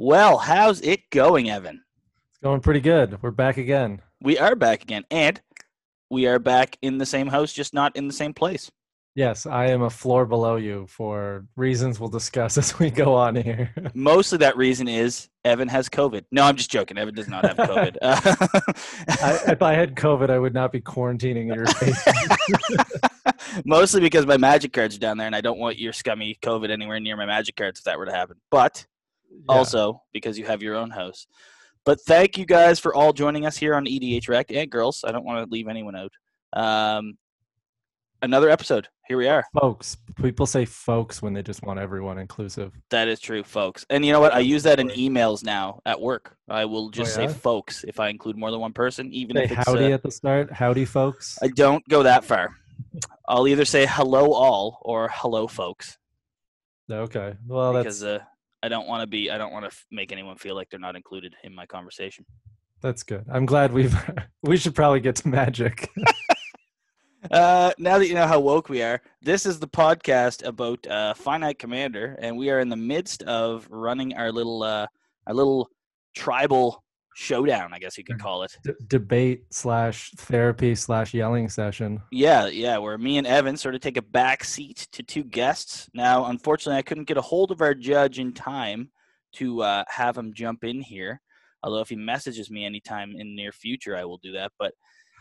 Well, how's it going, Evan? It's going pretty good. We're back again. We are back again, and we are back in the same house, just not in the same place. Yes, I am a floor below you for reasons we'll discuss as we go on here. Mostly that reason is Evan has COVID. No, I'm just joking. Evan does not have COVID. I, if I had COVID, I would not be quarantining in your face. Mostly because my magic cards are down there, and I don't want your scummy COVID anywhere near my magic cards if that were to happen. But Yeah. also because you have your own house. But thank you guys for all joining us here on EDH Rec and girls. I don't want to leave anyone out. Um, another episode. Here we are. folks, people say folks when they just want everyone inclusive. That is true, folks. And you know what? I use that in emails now at work. I will just Oh, yeah? say folks if I include more than one person, even Say if it's. howdy uh, at the start. Howdy, folks. I don't go that far. I'll either say hello all or hello folks okay. Well, that's because uh, I don't want to be. I don't want to f- make anyone feel like they're not included in my conversation. that's good. I'm glad we've. we should probably get to magic. Uh, now that you know how woke we are, this is the podcast about uh, Finite Commander, and we are in the midst of running our little uh, our little tribal showdown, I guess you could call it. D- debate slash therapy slash yelling session. Yeah, yeah, where me and Evan sort of take a back seat to two guests. Now, unfortunately, I couldn't get a hold of our judge in time to uh, have him jump in here. Although, if he messages me anytime in the near future, I will do that. But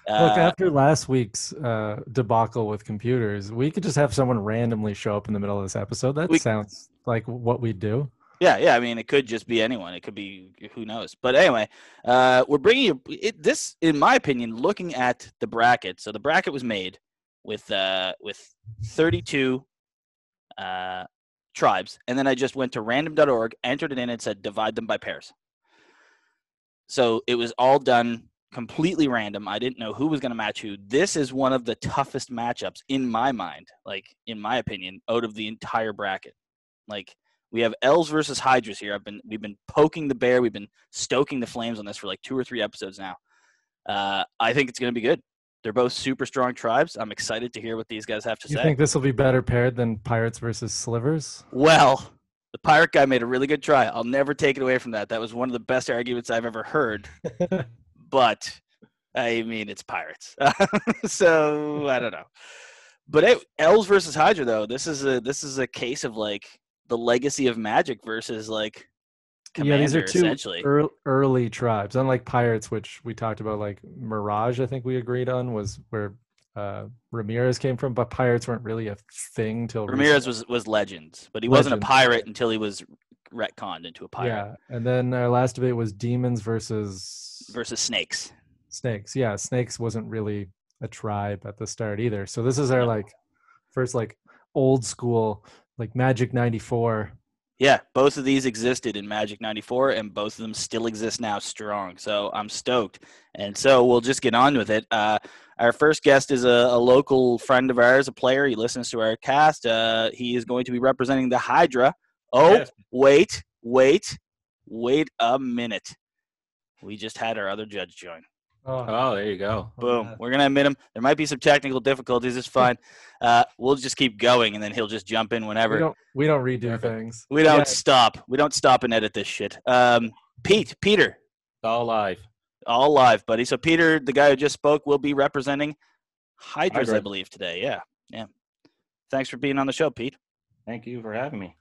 uh, Look, after last week's uh, debacle with computers, we could just have someone randomly show up in the middle of this episode. That We- sounds like what we'd do. Yeah, yeah. I mean, it could just be anyone. It could be who knows. But anyway, uh, we're bringing you it, this, in my opinion, looking at the bracket. So the bracket was made with uh, with 32 uh, tribes, and then I just went to random.org, entered it in, and said divide them by pairs. So it was all done completely random. I didn't know who was going to match who. This is one of the toughest matchups in my mind, like in my opinion, out of the entire bracket. Like we have elves versus hydras here. I've been we've been poking the bear. We've been stoking the flames on this for like two or three episodes now. Uh, I think it's going to be good. They're both super strong tribes. I'm excited to hear what these guys have to You say. You think this will be better paired than pirates versus slivers? well, the pirate guy made a really good try. I'll never take it away from that. That was one of the best arguments I've ever heard. but I mean, it's pirates, so I don't know. But it, elves versus Hydra, though, this is a this is a case of like the legacy of magic versus like commander, yeah, these are two essentially. ear- early tribes, unlike pirates, which we talked about. Like Mirage, I think we agreed on was where uh, Ramirez came from, but pirates weren't really a thing till Ramirez recently. was was legends, but he wasn't a pirate until he was retconned into a pirate Yeah, and then our last debate was demons versus versus snakes. snakes. Yeah, snakes wasn't really a tribe at the start either. So this is our No. like first like old school like Magic '94. Yeah, both of these existed in Magic 94, and both of them still exist now strong. So I'm stoked. And so we'll just get on with it. Uh, our first guest is a, a local friend of ours, a player. He listens to our cast. Uh, he is going to be representing the Hydra. Oh, Yes. wait, wait, wait a minute. We just had our other judge join. Oh, there you go. Boom. yeah. We're gonna admit him. There might be some technical difficulties. It's fine. Uh, we'll just keep going, and then he'll just jump in whenever. We don't we don't redo Perfect. things. We don't Yeah. stop. We don't stop and edit this shit. Um, Pete, Peter, all live. all live, buddy. So Peter, the guy who just spoke, will be representing Hydras, I believe, today. Yeah, yeah. Thanks for being on the show, Pete. Thank you for having me.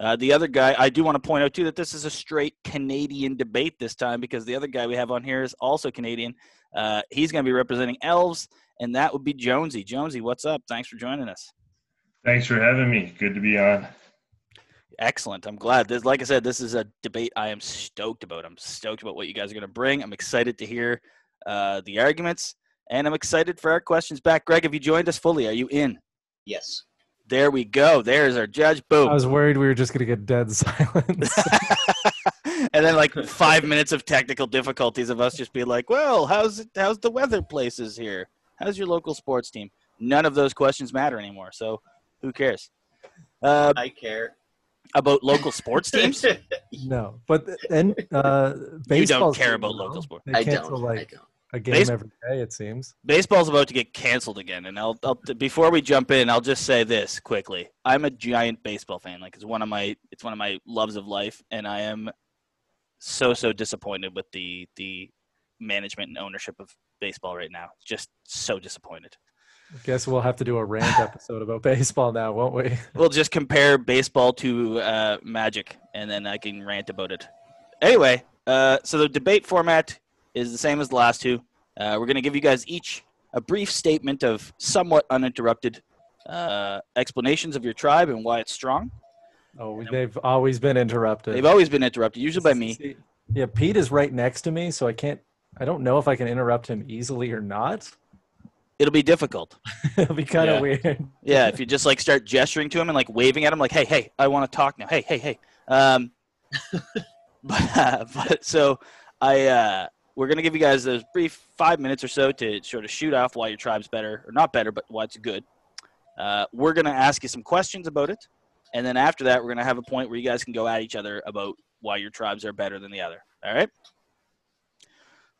Uh, the other guy, I do want to point out too that this is a straight Canadian debate this time because the other guy we have on here is also Canadian. Uh, he's going to be representing elves, and that would be Jonesy. Jonesy, what's up? Thanks for joining us. Thanks for having me. Good to be on. Excellent. I'm glad. This, like I said, this is a debate I am stoked about. I'm stoked about what you guys are going to bring. I'm excited to hear uh, the arguments, and I'm excited for our questions back. Greg, have you joined us fully? Are you in? Yes. There we go. There's our judge. Boom. I was worried we were just gonna get dead silence. and then like five minutes of technical difficulties of us just being like, "Well, how's it, how's the weather places here? How's your local sports team?" None of those questions matter anymore. So who cares? Uh, I care. about local sports teams? no, but and uh, you don't care about local sports. I don't. like I don't. A game Base- every day. It seems. Baseball's about to get canceled again, and I'll, I'll before we jump in, I'll just say this quickly. I'm a giant baseball fan. Like it's one of my it's one of my loves of life, and I am so so disappointed with the the management and ownership of baseball right now. Just so disappointed. Guess we'll have to do a rant episode about baseball now, won't we? We'll just compare baseball to uh, Magic, and then I can rant about it. Anyway, uh, so the debate format is the same as the last two. Uh, we're going to give you guys each a brief statement of somewhat uninterrupted uh, explanations of your tribe and why it's strong. Oh, they've always been interrupted. They've always been interrupted, usually by me. Yeah, Pete is right next to me, so I can't. I don't know if I can interrupt him easily or not. It'll be difficult. It'll be kind of Yeah. weird. Yeah, if you just like start gesturing to him and like waving at him, like, "Hey, hey, I want to talk now." Hey, hey, hey. Um, but uh, but so I uh, we're gonna give you guys those brief five minutes or so to sort of shoot off why your tribe's better or not better, but why it's good. Uh, we're gonna ask you some questions about it, and then after that, we're gonna have a point where you guys can go at each other about why your tribes are better than the other. All right.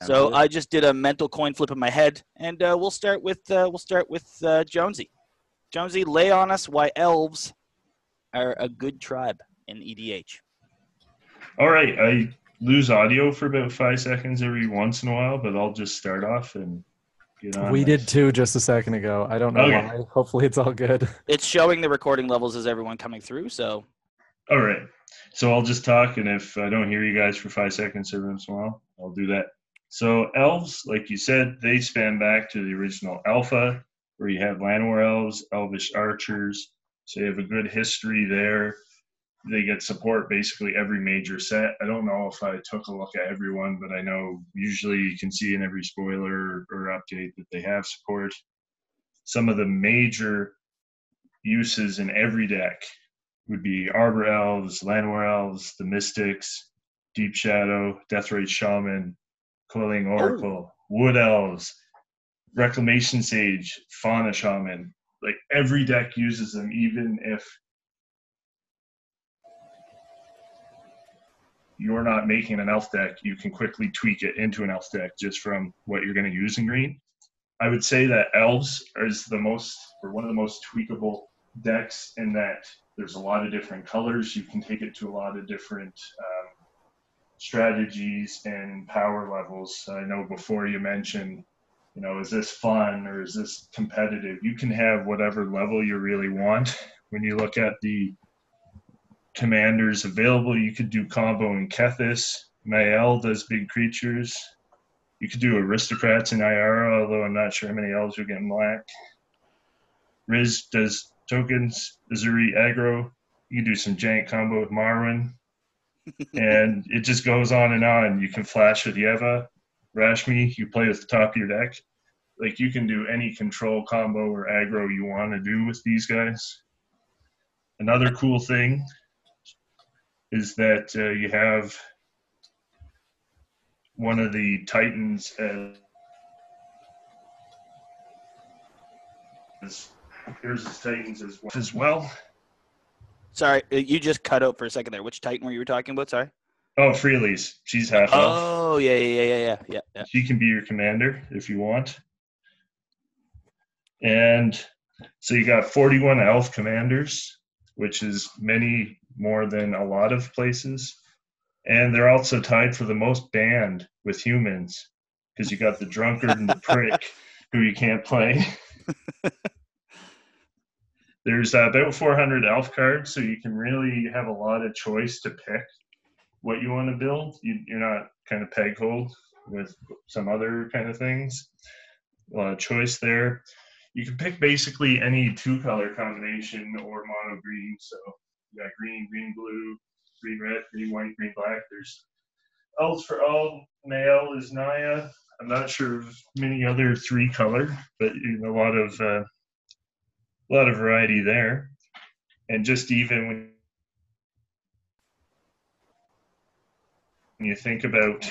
So Sounds I just did a mental coin flip in my head, and uh, we'll start with uh, we'll start with uh, Jonesy. Jonesy, lay on us why elves are a good tribe in EDH. All right, I lose audio for about five seconds every once in a while, but I'll just start off and get on. We this. did too just a second ago. I don't know Okay. why. Hopefully, it's all good. It's showing the recording levels as everyone coming through. So All right, so I'll just talk, and if I don't hear you guys for five seconds every once in a while, I'll do that. So elves, like you said, they span back to the original Alpha, where you have Llanowar elves, Elvish archers. So you have a good history there. They get support basically every major set. I don't know if I took a look at everyone, but I know usually you can see in every spoiler or update that they have support. Some of the major uses in every deck would be Arbor Elves, Llanowar Elves, the Mystics, Deep Shadow, Deathrite Shaman, Coiling oh. Oracle, Wood Elves, Reclamation Sage, Fauna Shaman. Like every deck uses them, even if you're not making an elf deck, you can quickly tweak it into an elf deck just from what you're going to use in green. I would say that elves is the most, or one of the most tweakable decks in that there's a lot of different colors. You can take it to a lot of different um, strategies and power levels. I know before you mentioned, you know, is this fun or is this competitive? You can have whatever level you really want. When you look at the commanders available, you could do combo in Kethis. Mayael does big creatures. You could do aristocrats in Iara, although I'm not sure how many elves are getting black. Rhys does tokens, Ezuri aggro. You can do some jank combo with Marwyn. and it just goes on and on. You can flash with Yeva, Rashmi, you play with the top of your deck. Like you can do any control combo or aggro you want to do with these guys. Another cool thing is that uh, you have one of the Titans as, here's his Titans as well. As well. sorry, uh, you just cut out for a second there. Which Titan were you talking about? Sorry. Oh, Freyalise. She's half elf. Oh yeah yeah yeah yeah yeah yeah. yeah. She can be your commander if you want. And so you got 41 elf commanders, which is many more than a lot of places. And they're also tied for the most banned with humans because you got the drunkard and the prick who you can't play. There's uh, about 400 elf cards, so you can really have a lot of choice to pick what you want to build. You, you're not kind of peg hold with some other kind of things. A lot of choice there. You can pick basically any two color combination or mono green. So you got green, green, blue, green, red, green, white, green, black. There's elves for all. Mayael is Naya. I'm not sure of many other three color, but you know, a lot of uh, a lot of variety there. And just even when you think about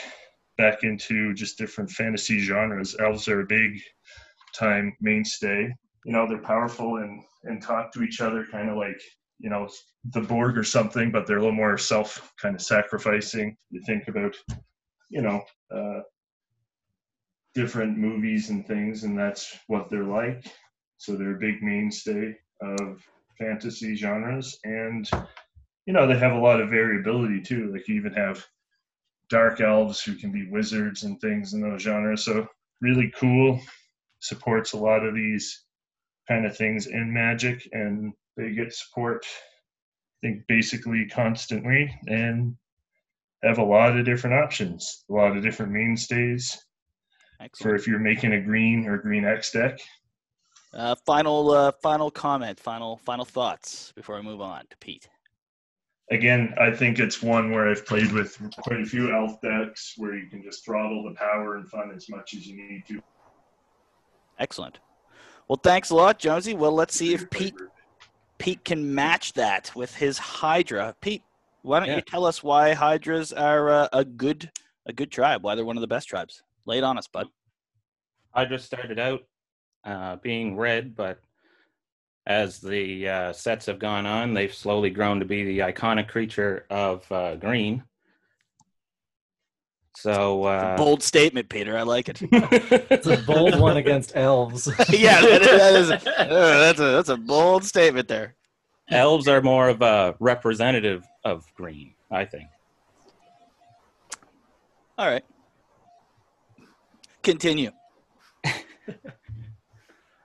back into just different fantasy genres, elves are a big time mainstay. You know, they're powerful and and talk to each other kind of like, you know, the Borg or something, but they're a little more self kind of sacrificing. You think about, you know, uh, different movies and things, and that's what they're like. So they're a big mainstay of fantasy genres, and you know they have a lot of variability too. Like you even have dark elves who can be wizards and things in those genres. So really cool. Supports a lot of these kind of things in Magic, and they get support. I think basically constantly, and have a lot of different options, a lot of different mainstays for if you're making a green or green X deck. Uh, final, uh, final comment, final, final thoughts before I move on to Pete. again, I think it's one where I've played with quite a few elf decks where you can just throttle the power and fun as much as you need to. Excellent. Well, thanks a lot, Jonesy. Well, let's see if Pete Pete can match that with his Hydra. Pete, why don't Yeah. you tell us why Hydras are uh, a good a good tribe? Why they're one of the best tribes? Lay it on us, bud. Hydra started out uh, being red, but as the uh, sets have gone on, they've slowly grown to be the iconic creature of uh, green. So, uh, Bold statement, Peter. I like it. It's a bold one against elves. yeah, that is, that is uh, that's a that's a bold statement there. elves are more of a representative of green, I think. All right. Continue.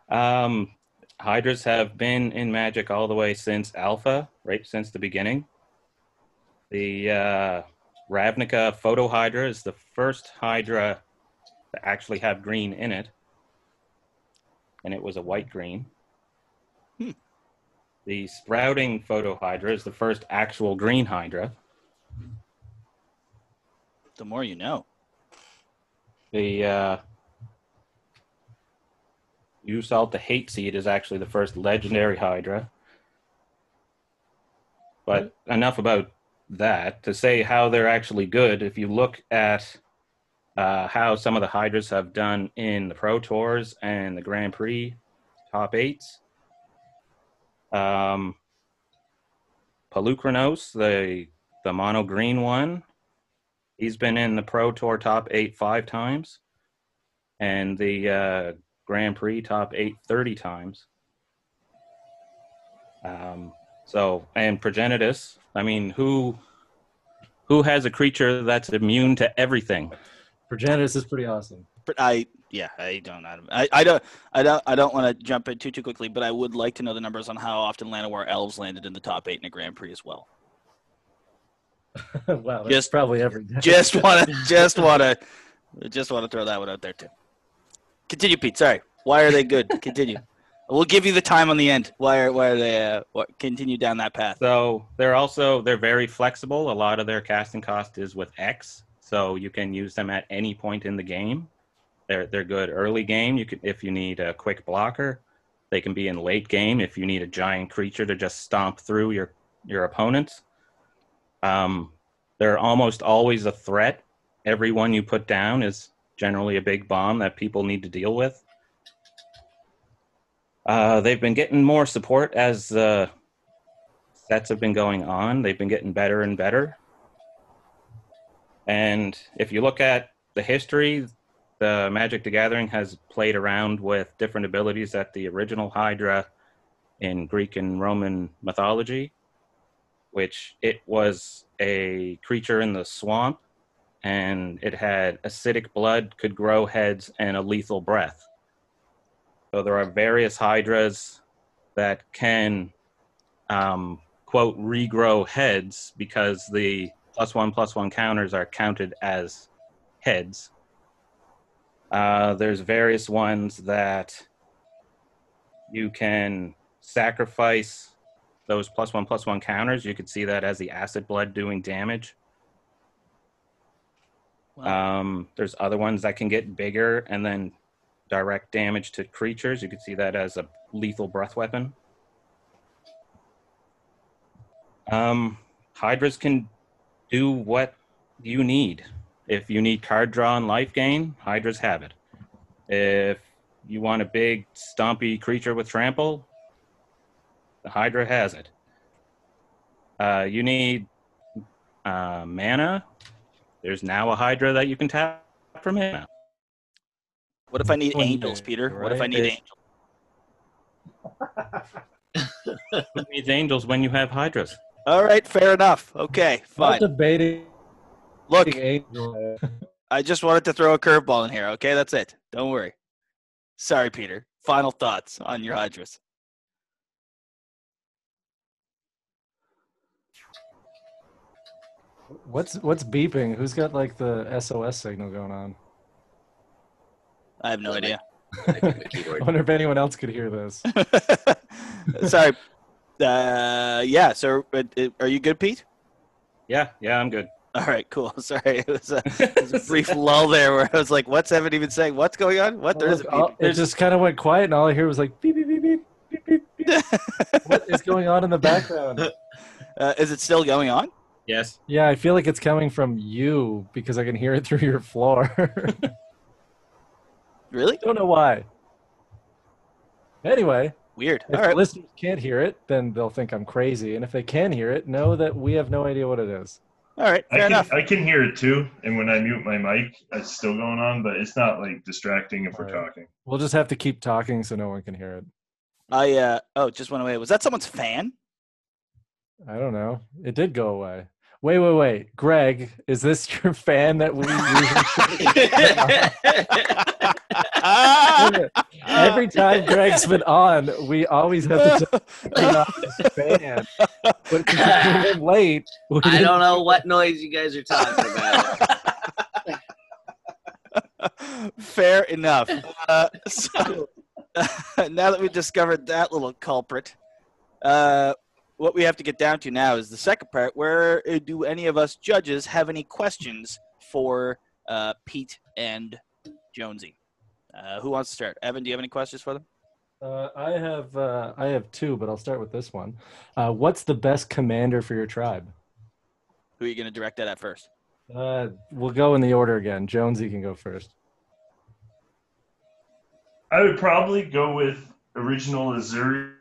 Um, Hydras have been in Magic all the way since Alpha, right since the beginning. The uh, Ravnica Phytohydra is the first Hydra to actually have green in it, and it was a white green. Hmm. The Sprouting Phytohydra is the first actual green Hydra. The more you know. The uh, Ulasht the Hate Seed is actually the first legendary Hydra. But enough about that. To say how they're actually good, if you look at uh, how some of the Hydras have done in the Pro Tours and the Grand Prix top eights, um, Polukranos, the the mono green one, He's been in the Pro Tour top eight five times, and the uh, Grand Prix top eight 30 times. Um, so, and Progenitus, I mean, who who has a creature that's immune to everything? Progenitus is pretty awesome. But I yeah, I don't. I, I don't I don't I don't want to jump in too too quickly, but I would like to know the numbers on how often Llanowar elves landed in the top eight in a Grand Prix as well. wow, that's Just- probably every day. Just wanna just wanna just wanna throw that one out there too. Continue, Pete. Sorry. Why are they good? Continue. We'll give you the time on the end. Why are why are they uh, what, continue down that path? So they're also they're very flexible. A lot of their casting cost is with X, so you can use them at any point in the game. They're they're good early game. You can if you need a quick blocker. They can be in late game if you need a giant creature to just stomp through your your opponents. Um, they're almost always a threat. Every one you put down is generally a big bomb that people need to deal with. Uh, they've been getting more support as uh, sets have been going on. They've been getting better and better. And if you look at the history, the Magic the Gathering has played around with different abilities that the original Hydra in Greek and Roman mythology, which it was a creature in the swamp and it had acidic blood, could grow heads, and a lethal breath. So there are various Hydras that can um, quote regrow heads because the plus one plus one counters are counted as heads. Uh, there's various ones that you can sacrifice those plus one plus one counters. You could see that as the acid blood doing damage. Wow. Um, there's other ones that can get bigger and then direct damage to creatures. You could see that as a lethal breath weapon. Um, Hydras can do what you need. If you need card draw and life gain, Hydras have it. If you want a big, stompy creature with trample, the Hydra has it. Uh, you need uh, mana. There's now a Hydra that you can tap from mana. What if I need angels, day, Peter? What if I need angels? Who needs angels when you have Hydras? All right, fair enough. Okay, Not fine. debating Look, I just wanted to throw a curveball in here. Okay, that's it. Don't worry. Sorry, Peter. Final thoughts on your Hydras. What's what's beeping? Who's got like the SOS signal going on? I have no idea. I I wonder if anyone else could hear this. Sorry. Uh, yeah. So, uh, uh, are you good, Pete? Yeah, yeah, I'm good. All right, cool. Sorry, it was a, it was a brief lull there where I was like, "What's Evan even saying? What's going on? What? There is a All- it just kind of went quiet, and all I hear was like beep beep beep beep beep beep. beep. what is going on in the background? Uh, is it still going on? Yes. Yeah, I feel like it's coming from you because I can hear it through your floor. Really? Don't know why. Anyway, Weird. if All right. listeners can't hear it, then they'll think I'm crazy, and if they can hear it, know that we have no idea what it is. All right. I Fair can, enough. I can hear it too, and when I mute my mic, it's still going on, but it's not like distracting if we're Alright. talking. We'll just have to keep talking so no one can hear it. I uh oh, just went away. Was that someone's fan? I don't know. It did go away. Wait, wait, wait. Greg, is this your fan that we usually Every time Greg's been on, we always have to turn off his fan. But since he came late, we I don't know what noise you guys are talking about. Fair enough. Uh, so, now that we've discovered that little culprit, uh, what we have to get down to now is the second part. Where uh, do any of us judges have any questions for uh, Pete and Jonesy? Uh, who wants to start? Evan, do you have any questions for them? Uh, I have uh, I have two, but I'll start with this one. Uh, what's the best commander for your tribe? Who are you going to direct that at first? Uh, we'll go in the order again. Jonesy can go first. I would probably go with original Ezuri,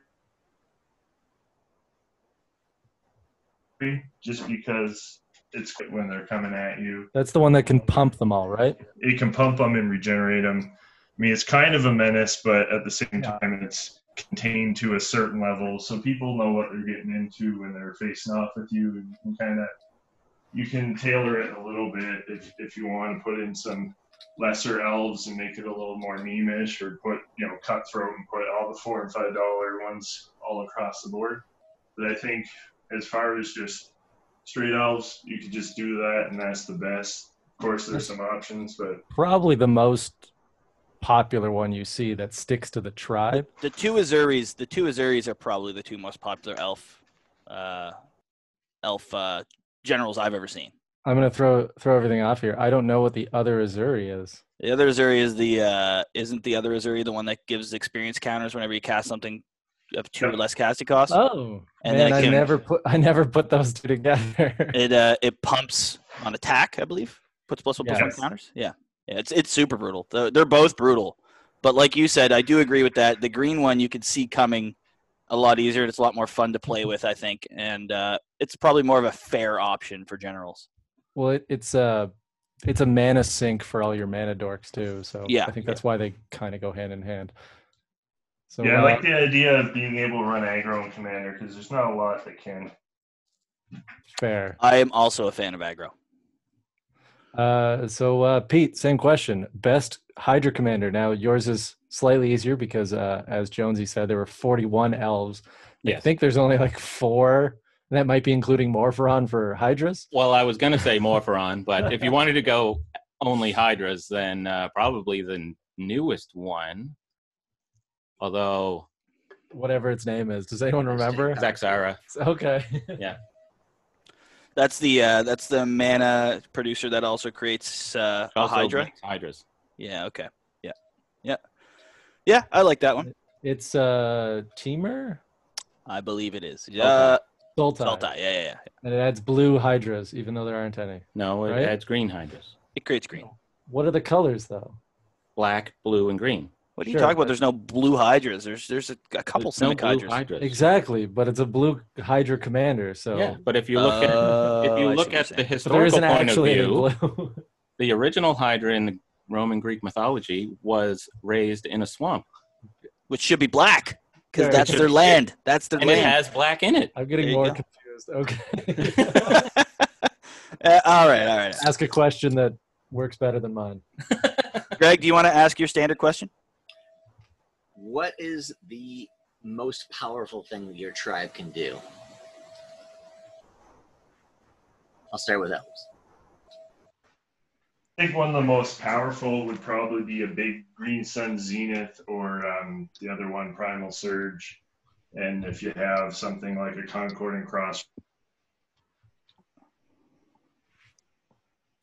just because it's when they're coming at you. That's the one that can pump them all, right? It can pump them and regenerate them. I mean, it's kind of a menace, but at the same Yeah. time, it's contained to a certain level, so people know what they're getting into when they're facing off with you, and you can kind of you can tailor it a little bit if if you want to put in some lesser elves and make it a little more memeish, or put you know cutthroat and put all the four and five dollar ones all across the board. But I think as far as just straight elves, you could just do that, and that's the best. Of course, there's some options, but Probably the most popular one you see that sticks to the tribe. The two Ezuris, the two Ezuris are probably the two most popular elf, uh, elf uh, generals I've ever seen. I'm gonna throw throw everything off here. I don't know what the other Ezuri is. The other Ezuri is the uh, isn't the other Ezuri the one that gives experience counters whenever you cast something of two or less casting costs. Oh, And man, then it I never put I never put those two together. It uh, it pumps on attack, I believe. Puts plus one plus one Yes. counters. Yeah, yeah. It's it's super brutal. They're, they're both brutal, but like you said, I do agree with that. The green one you can see coming a lot easier. It's a lot more fun to play with, I think, and uh, it's probably more of a fair option for generals. well, it, it's a it's a mana sink for all your mana dorks too. So Yeah, I think that's why they kind of go hand in hand. So yeah, I uh, like the idea of being able to run aggro and commander because there's not a lot that can. fair. I am also a fan of aggro. Uh, so uh, Pete, same question. Best Hydra commander. Now yours is slightly easier because, uh, as Jonesy said, there were 41 elves. I think there's only like four. That might be including Morophon for Hydras. Well, I was going to say Morophon, but if you wanted to go only Hydras, then uh, probably the newest one. Although Whatever its name is. Does anyone remember? Zaxara, Okay. That's the uh, that's the mana producer that also creates uh, a also Hydra. Hydras. Yeah. Okay. Yeah. Yeah. Yeah. I like that one. it's uh Teamer I believe it is. Uh, Sultai. Sultai. Yeah, yeah, yeah. And it adds blue Hydras, even though there aren't any. No, it Right? adds green Hydras. It creates green. What are the colors though? Black, blue, and green. What are you Sure, talking about? There's no blue hydras. There's there's a, a couple There's no Simic blue hydras. Hydras. Exactly, but it's a blue Hydra commander, so Yeah, but if you look at Oh, if you look at the saying. so there historical point of view, the original Hydra in the Roman Greek mythology was raised in a swamp, which should be black because that's their should- land. That's their and it has black in it. I'm getting more go. confused. Okay. Uh, all right, all right. Ask a question that works better than mine. Greg, do you want to ask your standard question? What is the most powerful thing your tribe can do? I'll start with elves. I think one of the most powerful would probably be a big Green Sun Zenith or um, the other one, Primal Surge. And if you have something like a Concord and Cross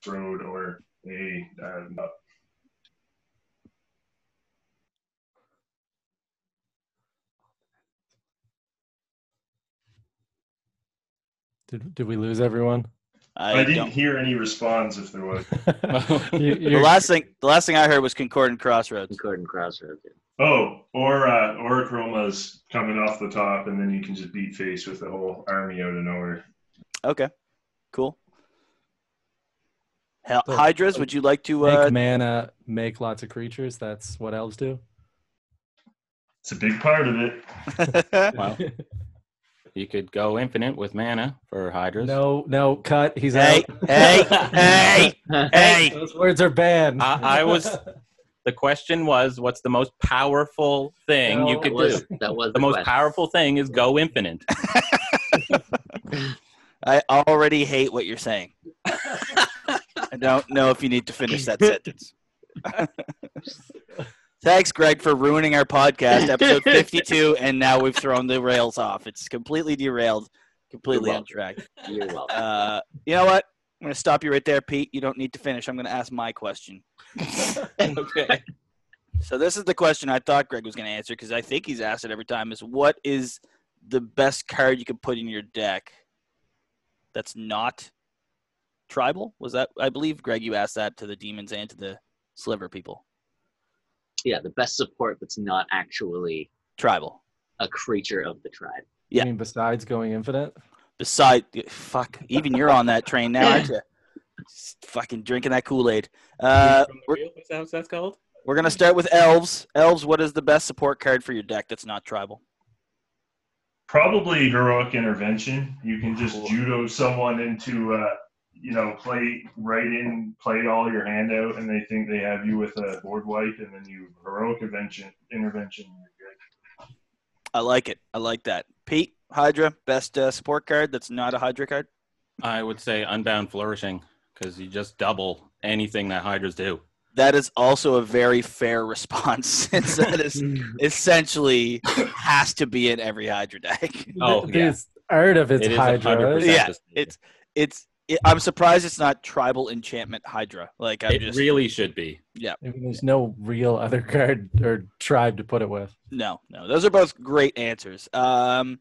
Road or a um, Did did we lose everyone? I, I, didn't don't. hear any response if there was. You- The last thing, the last thing I heard was Concordant Crossroads. Concordant Crossroads. Oh, or uh, Orachroma's coming off the top, and then you can just beat face with the whole army out of nowhere. Okay, cool. Hell, So- Hydras, would you like to? make Uh, mana, make lots of creatures. That's what elves do. It's a big part of it. Well, you could go infinite with mana for Hydras. no, no, cut. He's hey, out. hey, hey, hey! Those words are banned. I, I was. The question was, what's the most powerful thing you could That was, do? that was The most question. powerful thing is go infinite. I already hate what you're saying. I don't know if you need to finish that sentence. Thanks, Greg, for ruining our podcast, episode 52, and now we've thrown the rails off. It's completely derailed, completely You're on track. You're welcome. Uh, you know what? I'm going to stop you right there, Pete. You don't need to finish. I'm going to ask my question. okay. So this is the question I thought Greg was going to answer because I think he's asked it every time: is what is the best card you can put in your deck that's not tribal? Was that I believe Greg you asked that to the demons and to the sliver people. Yeah, the best support that's not actually Tribal. a creature of the tribe. You yeah. mean besides going infinite? Beside, fuck, even you're on that train now, aren't you? Just fucking drinking that Kool Aid. Uh, From the we're, that that's called? we're gonna start with elves. Elves, what is the best support card for your deck that's not tribal? Probably heroic intervention. You can just judo someone into, uh, you know, play right in, play all your hand out, and they think they have you with a board wipe, and then you heroic intervention. Intervention. You're good. I like it. I like that. Pete, Hydra, best uh, support card that's not a Hydra card. I would say Unbound Flourishing because you just double anything that Hydras do. That is also a very fair response, since that is essentially has to be in every Hydra deck. Oh, The- yeah. the art of its It is Hydra. 100% Yeah, It's it's. It, I'm surprised it's not tribal enchantment Hydra. Like I'm it just really should be. I mean, there's no real other card or tribe to put it with. no, no. Those are both great answers. Um,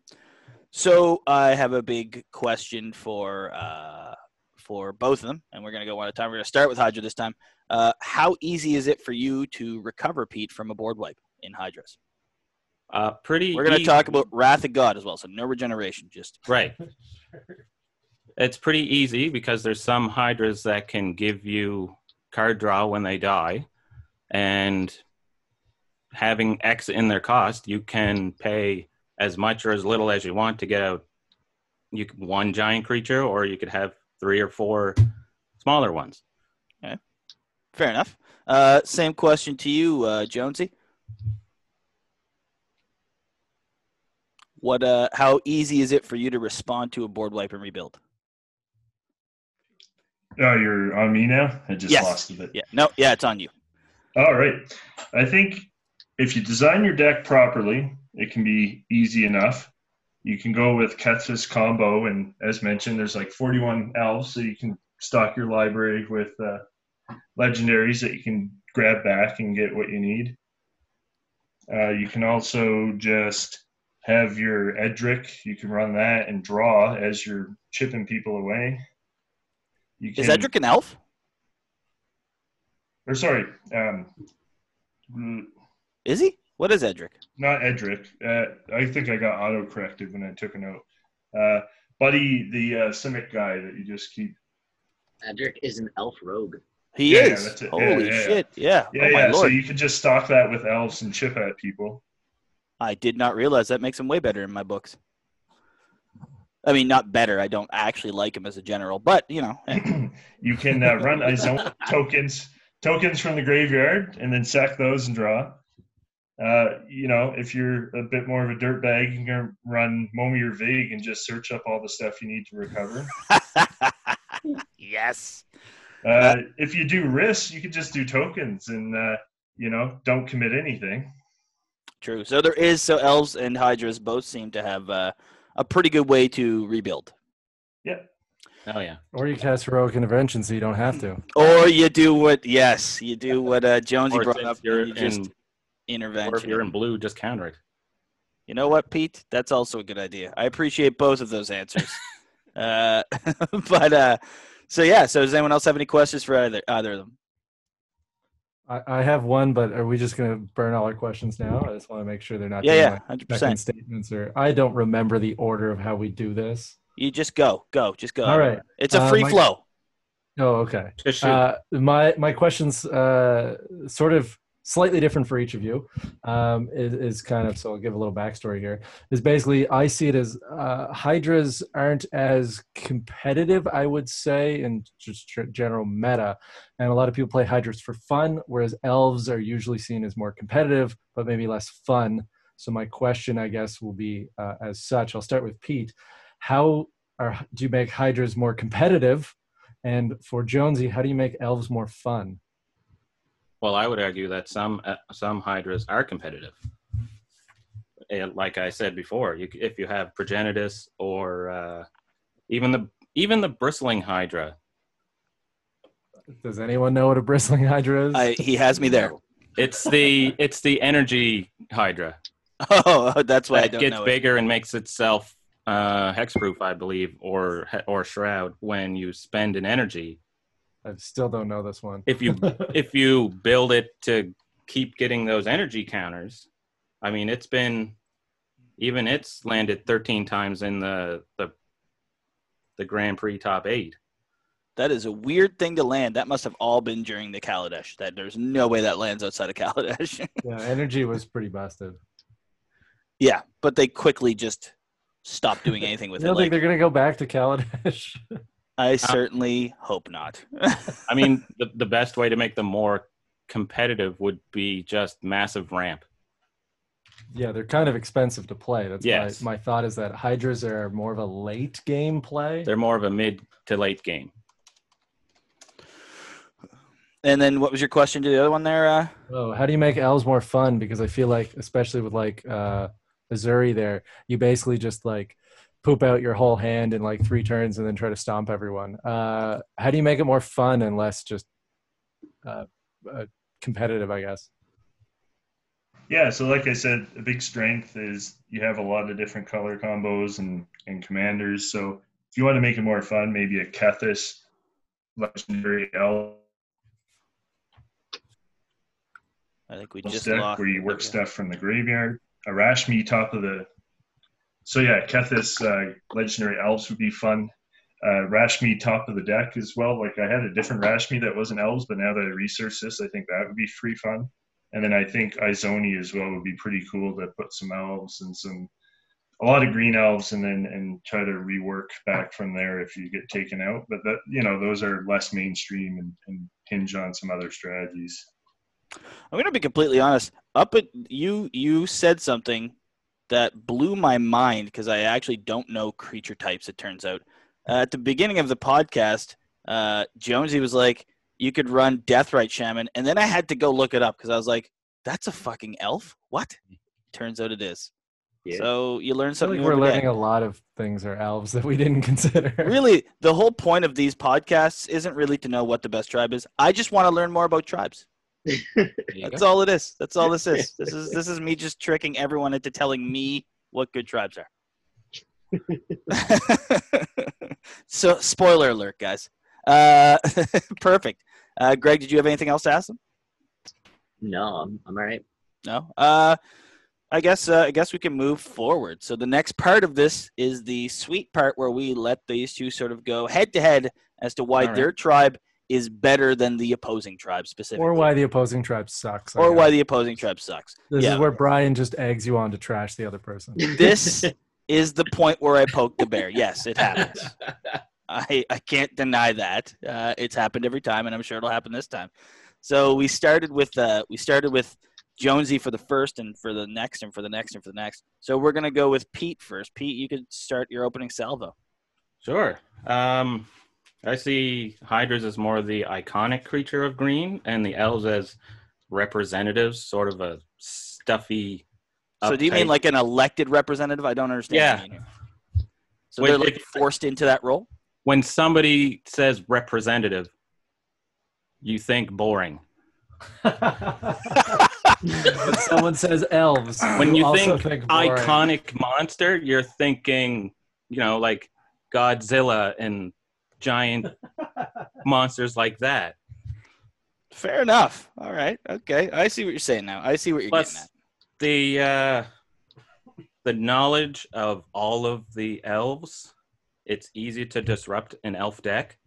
so I have a big question for uh for both of them, and we're gonna go one at a time. We're gonna start with Hydra this time. Uh, how easy is it for you to recover Pete from a board wipe in Hydras? Uh, pretty. We're going to easy. talk about Wrath of God as well, so no regeneration. Just Right. It's pretty easy because there's some hydras that can give you card draw when they die, and having X in their cost, you can pay as much or as little as you want to get out. You one giant creature, or you could have three or four smaller ones. Okay. fair enough. Uh, same question to you, uh, Jonesy. What? Uh, how easy is it for you to respond to a board wipe and rebuild? Oh, you're on me now. I just Yes. lost a bit. Yeah. No. Yeah, it's on you. All right. I think if you design your deck properly, it can be easy enough. You can go with Kethis combo, and as mentioned, there's like 41 elves, so you can stock your library with uh, legendaries that you can grab back and get what you need. Uh, you can also just have your Edric. You can run that and draw as you're chipping people away. You Is Edric an elf? Or sorry, um, mm, Is he? What is Edric? not Edric. Uh, I think I got auto corrected when I took a note. Uh, Buddy, the uh, Simic guy that you just keep. Edric is an elf rogue. He Yeah, is. that's it. Holy Yeah, yeah, yeah. shit! Yeah. Yeah, oh my yeah. So lord! you could just stock that with elves and chip at people. I did not realize that makes him way better in my books. I mean, not better. I don't actually like him as a general, but you know, you can uh, run Izoni tokens tokens from the graveyard and then sack those and draw. Uh, you know, if you're a bit more of a dirt bag, you can run Momir Vig and just search up all the stuff you need to recover. yes. Uh, if you do Rhys, you can just do tokens and uh, you know don't commit anything. True. So there is so elves and hydras both seem to have uh, a pretty good way to rebuild. Yeah. Oh yeah. Or you cast heroic intervention, so you don't have to. Or you do what? Yes, you do what uh, Jonesy Or brought up. you're You just in, or if you're in blue, just counter it. You know what, Pete? That's also a good idea. I appreciate both of those answers. uh, but uh, so yeah. So does anyone else have any questions for either either of them? I, I have one, but are we just going to burn all our questions now? I just want to make sure they're not Yeah, yeah, like hundred second percent. statements or I don't remember the order of how we do this. You just go, go, just go. All right. It's a Uh, free flow. Oh, okay. Uh, my my questions uh, sort of slightly different for each of you. Um, is, is kind of so I'll give a little backstory here. Is basically I see it as uh, hydras aren't as competitive, I would say, in just general meta, and a lot of people play hydras for fun, whereas elves are usually seen as more competitive, but maybe less fun. So my question, I guess, will be uh, as such. I'll start with Pete. How are, do you make hydras more competitive? And for Jonesy, how do you make elves more fun? Well, I would argue that some uh, some hydras are competitive. And like I said before, you, if you have progenitus or uh, even the even the bristling hydra, Does anyone know what a bristling hydra is? I, he has me there. it's the it's the energy hydra Oh, that's why I that don't gets know. it. Gets bigger and makes itself uh, hexproof, I believe, or or shroud when you spend an energy. I still don't know this one. If you if you build it to keep getting those energy counters, I mean, it's been even it's landed 13 times in the the the Grand Prix top eight. That is a weird thing to land. That must have all been during the Kaladesh. That there's no way that lands outside of Kaladesh. yeah, energy was pretty busted. yeah, but they quickly just stopped doing anything You with don't it. think Like, they're gonna go back to Kaladesh? I certainly hope not. I mean, the the best way to make them more competitive would be just massive ramp. yeah, they're kind of expensive to play. That's Yes. my, my thought is that hydras are more of a late game play. They're more of a mid to late game. and then what was your question to the other one there? Uh, Oh, how do you make elves more fun? Because I feel like, especially with like uh Ezuri there, you basically just like poop out your whole hand in like three turns and then try to stomp everyone. Uh how do you make it more fun and less just uh, uh competitive, I guess? Yeah, so like I said, a big strength is you have a lot of different color combos and, and commanders. So if you want to make it more fun, maybe a Kethis legendary elf I think we just deck lost. where you work yeah. stuff from the graveyard. A Rashmi top of the. So yeah, Kethis uh, legendary elves would be fun. Uh, Rashmi top of the deck as well. Like I had a different Rashmi that wasn't elves, but now that I researched this, I think that would be free fun. And then I think Izoni as well would be pretty cool to put some elves and some a lot of green elves and then and try to rework back from there if you get taken out. But that you know, those are less mainstream and, and hinge on some other strategies. I'm gonna be completely honest. Up at you, you said something that blew my mind because I actually don't know creature types. It turns out uh, at the beginning of the podcast, uh, Jonesy was like, "You could run Deathrite Shaman," and then I had to go look it up because I was like, "That's a fucking elf." What? Turns out it is. Yeah. So you learn I feel something. like we're every day. learning a lot of things are elves that we didn't consider. Really, the whole point of these podcasts isn't really to know what the best tribe is. I just want to learn more about tribes. There you That's go. all it is. That's all this is. This is this is me just tricking everyone into telling me what good tribes are. so, spoiler alert, guys. Uh, perfect. Uh, Greg, did you have anything else to ask them? No, I'm, I'm all right. No. Uh, I guess uh, I guess we can move forward. So the next part of this is the sweet part where we let these two sort of go head to head as to why All right. their tribe is better than the opposing tribe specifically, or why the opposing tribe sucks. Or why the opposing tribe sucks. this yeah. is where Brian just eggs you on to trash the other person. this is the point where I poke the bear. Yes, it happens. I, I can't deny that. Uh, it's happened every time, and I'm sure it'll happen this time. So we started with uh, we started with Jonesy for the first, and for the next, and for the next, and for the next. So we're gonna go with Pete first. Pete, you could start your opening salvo. Sure. Um, I see hydras as more the iconic creature of green, and the elves as representatives, sort of a stuffy. So do you mean like an elected representative? I don't understand. Yeah. what you mean here. So Wait, they're like if- forced into that role. when somebody says representative, you think boring. when someone says elves, When you also think, boring. iconic monster, you're thinking, you know, like Godzilla and giant monsters like that. Fair enough. All right. Okay. I see what you're saying now. I see what you're getting at. the uh, the knowledge of all of the elves, it's easy to disrupt an elf deck.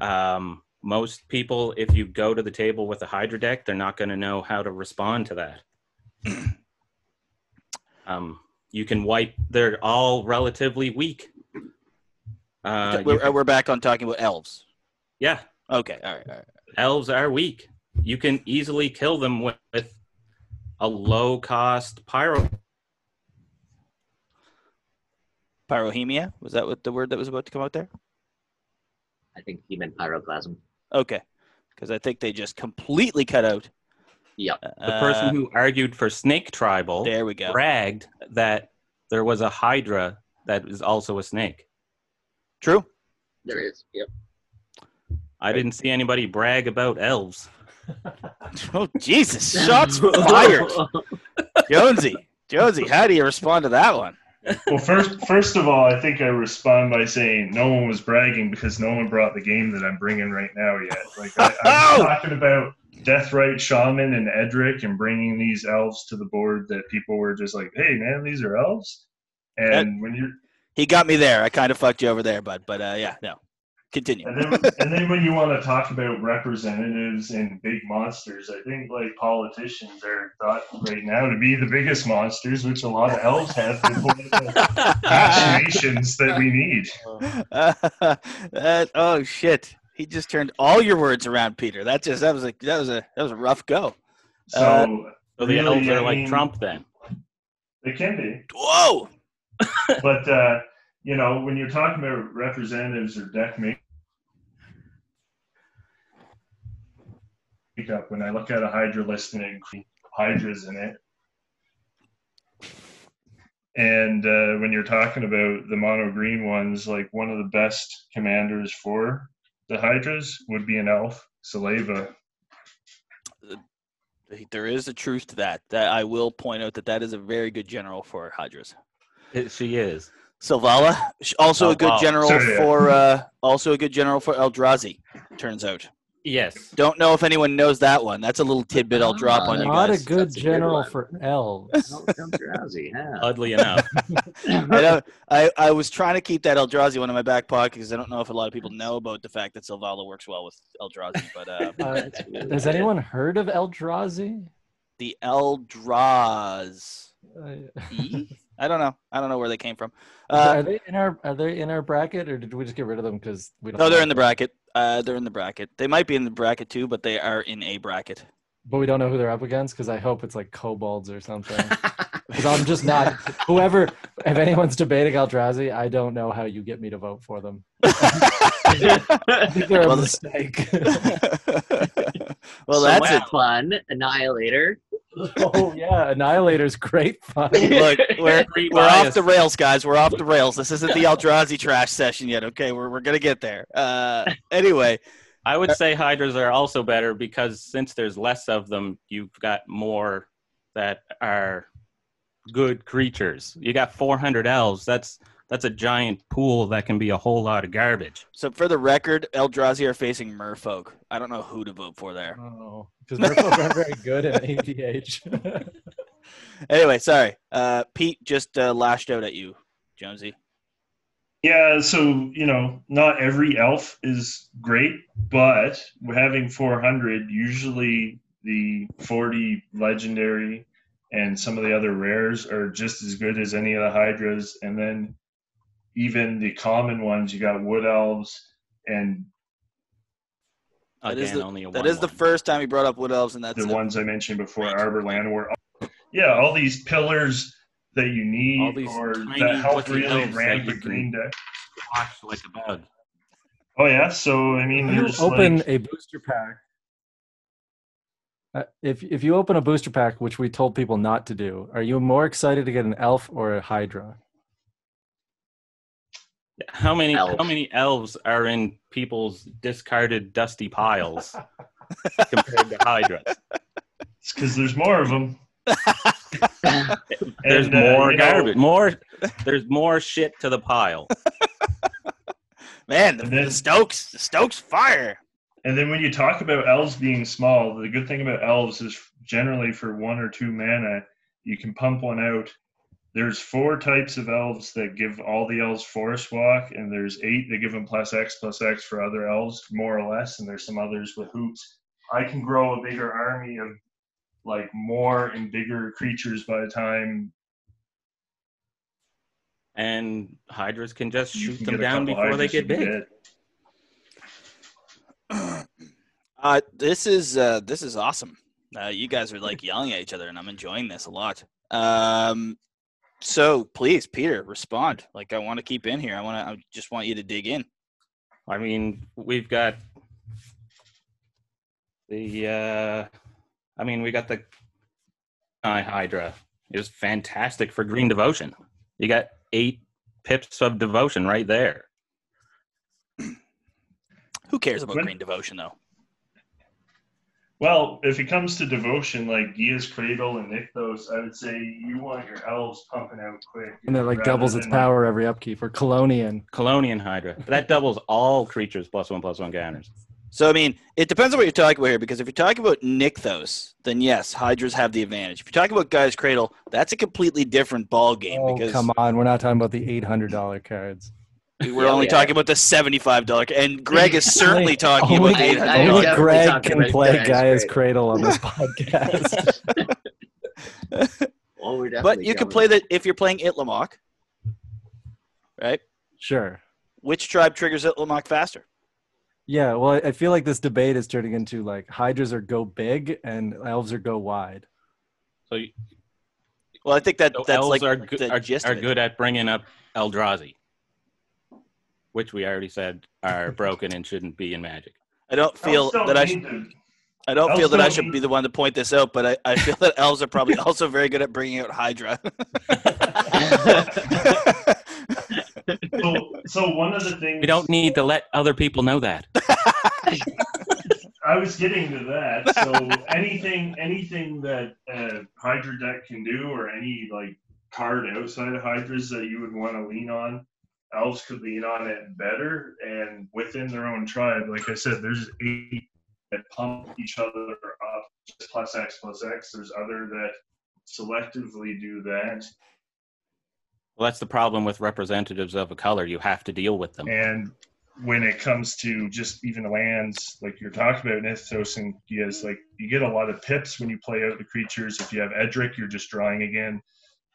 Um, most people, if you go to the table with a Hydra deck, they're not going to know how to respond to that. um, you can wipe. They're all relatively weak. Uh, we're, can- we're back on talking about elves. yeah, Okay. All right. All right. elves are weak. You can easily kill them with, with a low cost pyro. Pyrohemia was that what the word that was about to come out there? I think he meant pyroclasm. Okay. Because I think they just completely cut out. Yep. The person who argued for snake tribal Uh, there we go. bragged that there was a hydra that is also a snake. True. There is. Yep. I didn't see anybody brag about elves. Oh Jesus! Shots fired. Jonesy. Jonesy, how do you respond to that one? Well, first, first of all, I think I respond by saying no one was bragging because no one brought the game that I'm bringing right now yet. Like I, I'm Oh! talking about Deathrite Shaman and Edric and bringing these elves to the board that people were just like, "Hey, man, these are elves." And when you're He got me there. I kind of fucked you over there, bud. But uh, yeah, no. Continue. and then and then when you want to talk about representatives and big monsters, I think like politicians are thought right now to be the biggest monsters, which a lot of elves have been one of the machinations that we need. that, oh shit! He just turned all your words around, Peter. That just that was a that was a that was a rough go. So Uh, So the really, elves are I like mean, Trump then. They can be, Whoa! but uh, you know when you're talking about representatives or deck makeup, when I look at a Hydra list and it includes Hydras in it. And uh, when you're talking about the mono green ones, like one of the best commanders for the Hydras would be an elf, Selvala. There is a truth to that. That I will point out that that is a very good general for Hydras. It- she is. Selvala, sh- also a good Selvala. general Sorry, for uh, also a good general for Eldrazi. Turns out. Yes. Don't know if anyone knows that one. That's a little tidbit I'll drop on you Not a guys. good That's a good general for elves. Oh, Count yeah. Oddly enough. I, don't, I I was trying to keep that Eldrazi one in my back pocket because I don't know if a lot of people know about the fact that Selvala works well with Eldrazi, but uh, Uh, really has good. anyone heard of Eldrazi? the Eldrazi, Uh, I don't know. I don't know where they came from. are Uh, they in our are they in our bracket or did we just get rid of them because we don't? no, they're know in the bracket. Uh, they're in the bracket. They might be in the bracket too, but they are in a bracket. But we don't know who they're up against because I hope it's like kobolds or something. Because I'm just not. Whoever, if anyone's debating Eldrazi, I don't know how you get me to vote for them. I think they're a Well, mistake. well, So that's much it. fun. Annihilator. Oh yeah, Annihilator's great fun. Look, we're, we're off the rails, guys. We're off the rails. This isn't the Eldrazi trash session yet. Okay, we're we're gonna get there. Uh, anyway, I would say hydras are also better because since there's less of them, you've got more that are good creatures. You got 400 elves. That's that's a giant pool that can be a whole lot of garbage. so for the record, Eldrazi are facing Merfolk. I don't know who to vote for there. Oh, because Merfolk aren't very good at EDH. Anyway, sorry. Uh, Pete just uh, lashed out at you, Jonesy. Yeah, so you know, not every elf is great, but having 400, usually the 40 legendary and some of the other rares are just as good as any of the hydras. And then even the common ones, you got wood elves and That Again, is the- only a That one is the first time he brought up wood elves, and that's the it. ones I mentioned before, Right. Arbor Llanowar. Yeah, all these pillars that you need All these or tiny that help really ramp the green deck. Watch like a bug. Oh yeah, so I mean, you open like, a booster pack. Uh, if if you open a booster pack, which we told people not to do, are you more excited to get an elf or a hydra? How many Elf. how many elves are in people's discarded dusty piles compared to hydras? it's because there's more of them. There's And, uh, more know, garbage. More there's more shit to the pile. Man, the, then- the Stokes, the Stokes fire. And then when you talk about elves being small, the good thing about elves is generally for one or two mana, you can pump one out. There's four types of elves that give all the elves forest walk, and there's eight that give them plus X plus X for other elves, more or less, and there's some others with hoops. I can grow a bigger army of like more and bigger creatures by the time And hydras can just shoot can them down couple before they get big. get. Uh, this is uh, this is awesome. Uh, you guys are like yelling at each other, and I'm enjoying this a lot. Um, so please, Peter, respond. Like I want to keep in here. I want to. I just want you to dig in. I mean, we've got the. uh I mean, we got the Eye Hydra. It was fantastic for Green Devotion. You got eight pips of devotion right there. Who cares about When- Green Devotion though? Well, if it comes to devotion, like Gaea's Cradle and Nykthos, I would say you want your elves pumping out quick. And it like doubles its than- power every upkeep. Or Kalonian. Kalonian Hydra. That doubles all creatures plus one plus one counters. So I mean, it depends on what you're talking about here. Because if you're talking about Nykthos, then yes, Hydras have the advantage. If you're talking about Gaea's Cradle, that's a completely different ball game. Oh because come on, we're not talking about the eight hundred dollar cards. We're Yeah, only yeah. talking about the seventy-five dollar. And Greg is certainly talking Only, about the I- eight only. Greg can play Gaea's Gaea's Cradle. Cradle on this podcast. well, we're But you can play that if you're playing Itlimoc, right? sure. Which tribe triggers Itlimoc faster? Yeah, well, I I feel like this debate is turning into like Hydras are go big and elves are go wide. So, you- Well, I think that so that's elves like are, good, the are, gist are of it. good at bringing up Eldrazi, which we already said are broken and shouldn't be in Magic. I don't feel Elves that I should. to- I don't elves feel that I should be the one to point this out, but I, I feel that elves are probably also very good at bringing out Hydra. so, so one of the things We don't need to let other people know that. I was getting to that. So anything, anything that uh, Hydra deck can do, or any like card outside of Hydras that you would want to lean on, elves could lean on it better. And within their own tribe, like I said, there's eight that pump each other up, just plus X plus X. There's other that selectively do that. Well, that's the problem with representatives of a color. You have to deal with them. And when it comes to just even lands, like you're talking about Nykthos and Gaea's, like you get a lot of pips when you play out the creatures. If you have Edric, you're just drawing again.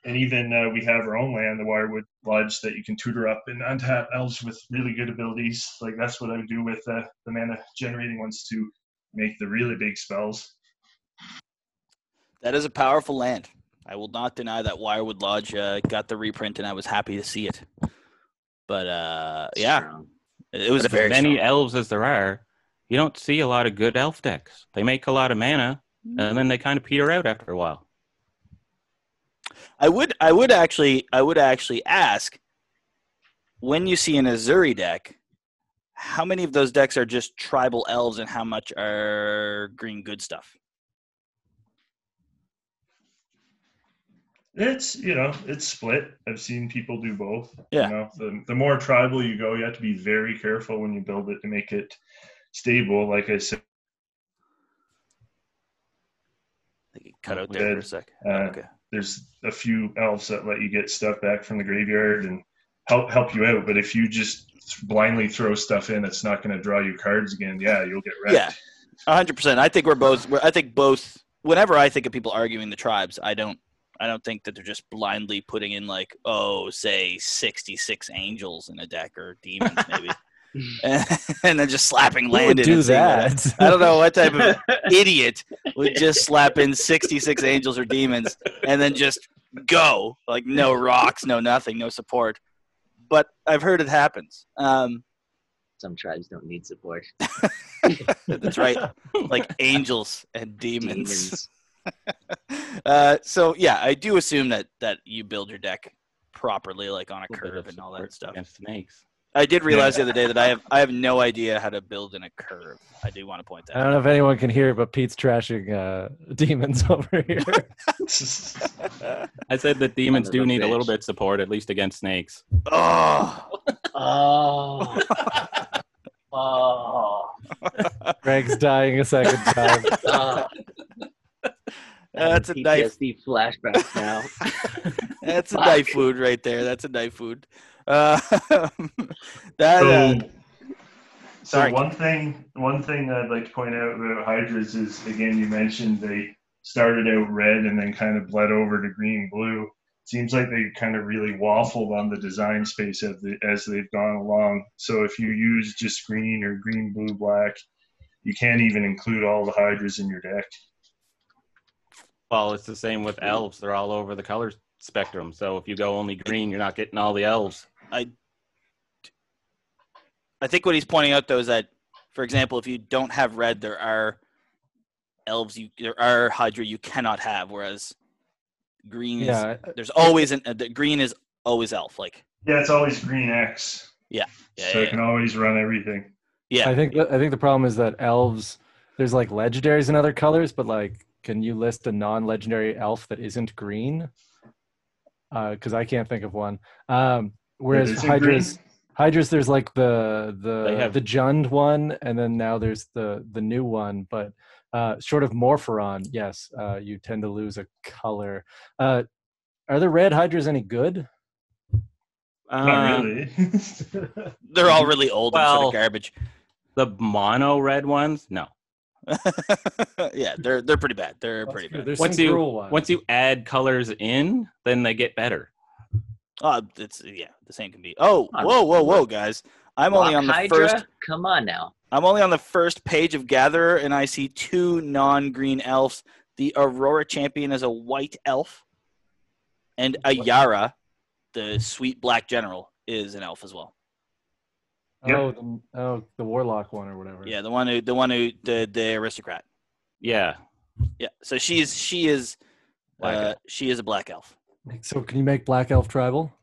And even uh, we have our own land, the Wirewood Lodge, that you can tutor up and untap elves with really good abilities. Like that's what I would do with uh, the mana generating ones to make the really big spells. that is a powerful land. I will not deny that Wirewood Lodge uh, got the reprint, and I was happy to see it. But uh, yeah, Strong. it was But very as many strong. elves as there are, you don't see a lot of good elf decks. They make a lot of mana, and then they kind of peter out after a while. I would I would actually I would actually ask when you see an Ezuri deck, how many of those decks are just tribal elves and how much are green good stuff? It's you know it's split. I've seen people do both. Yeah. You know, the the more tribal you go, you have to be very careful when you build it to make it stable. Like I said, I think it cut out there for a sec. Uh, okay. There's a few elves that let you get stuff back from the graveyard and help help you out. But if you just blindly throw stuff in it's not going to draw you cards again, yeah, you'll get wrecked. Yeah. hundred percent. I think we're both. We're, I think both. Whenever I think of people arguing the tribes, I don't. I don't think that they're just blindly putting in like, oh, say sixty-six angels in a deck or demons maybe, and, and then just slapping Who would do and seeing that? I don't know what type of idiot would just slap in 66 angels or demons and then just go like no rocks, no nothing, no support. But I've heard it happens. Um, Some tribes don't need support. that's right, like angels and demons. Demons. uh, so yeah, I do assume that that you build your deck properly, like on a Little bit curve and all that stuff. against snakes. I did realize the other day that I have I have no idea how to build in a curve. I do want to point that. Out. I don't know if anyone can hear, but Pete's trashing uh, demons over here. I said that demons do a need a little bitch. bit support, at least against snakes. Oh, Oh. oh. Greg's dying a second time. oh. that's a knife. PTSD flashbacks now. That's a Fuck. knife food right there. That's a knife food. Uh, that uh, So, so Sorry. one thing, one thing I'd like to point out about hydras is again, you mentioned they started out red and then kind of bled over to green blue. Seems like they kind of really waffled on the design space as, the, as they've gone along. So if you use just green or green, blue, black, you can't even include all the hydras in your deck. Well, it's the same with elves. They're all over the color spectrum. So if you go only green, you're not getting all the elves. I I think what he's pointing out though is that, for example, if you don't have red, there are elves you there are Hydra you cannot have, whereas green is Yeah, there's always an uh, the green is always elf. Like Yeah, it's always green X. yeah, so yeah, it can always run everything. yeah. I think the, I think the problem is that elves there's like legendaries in other colors, but like, can you list a non-legendary elf that isn't green? Because I can't think of one. Um, whereas It isn't Hydra's? Hydra's there's like the the have- the Jund one, and then now there's the the new one. But uh, short of Morophon, yes, uh, you tend to lose a color. Uh, are the red Hydras any good? Uh, Not really. They're all really old and sort of garbage. The mono red ones, no. yeah, they're they're pretty bad. They're That's pretty good. bad. There's Once some you cruel ones. once you add colors in, then they get better. Oh, it's yeah, the same can be. Oh, whoa, whoa, whoa, guys! I'm only on the Hydra? first. Come on now. I'm only on the first page of Gatherer, and I see two non-green elves. The Aurora Champion is a white elf, and Ayara, the sweet black general, is an elf as well. oh, the, oh, the Warlock one or whatever. Yeah, the one who, the one who, the the aristocrat. Yeah. Yeah, so she's she is, Black uh, she is a black elf. So can you make Black Elf tribal?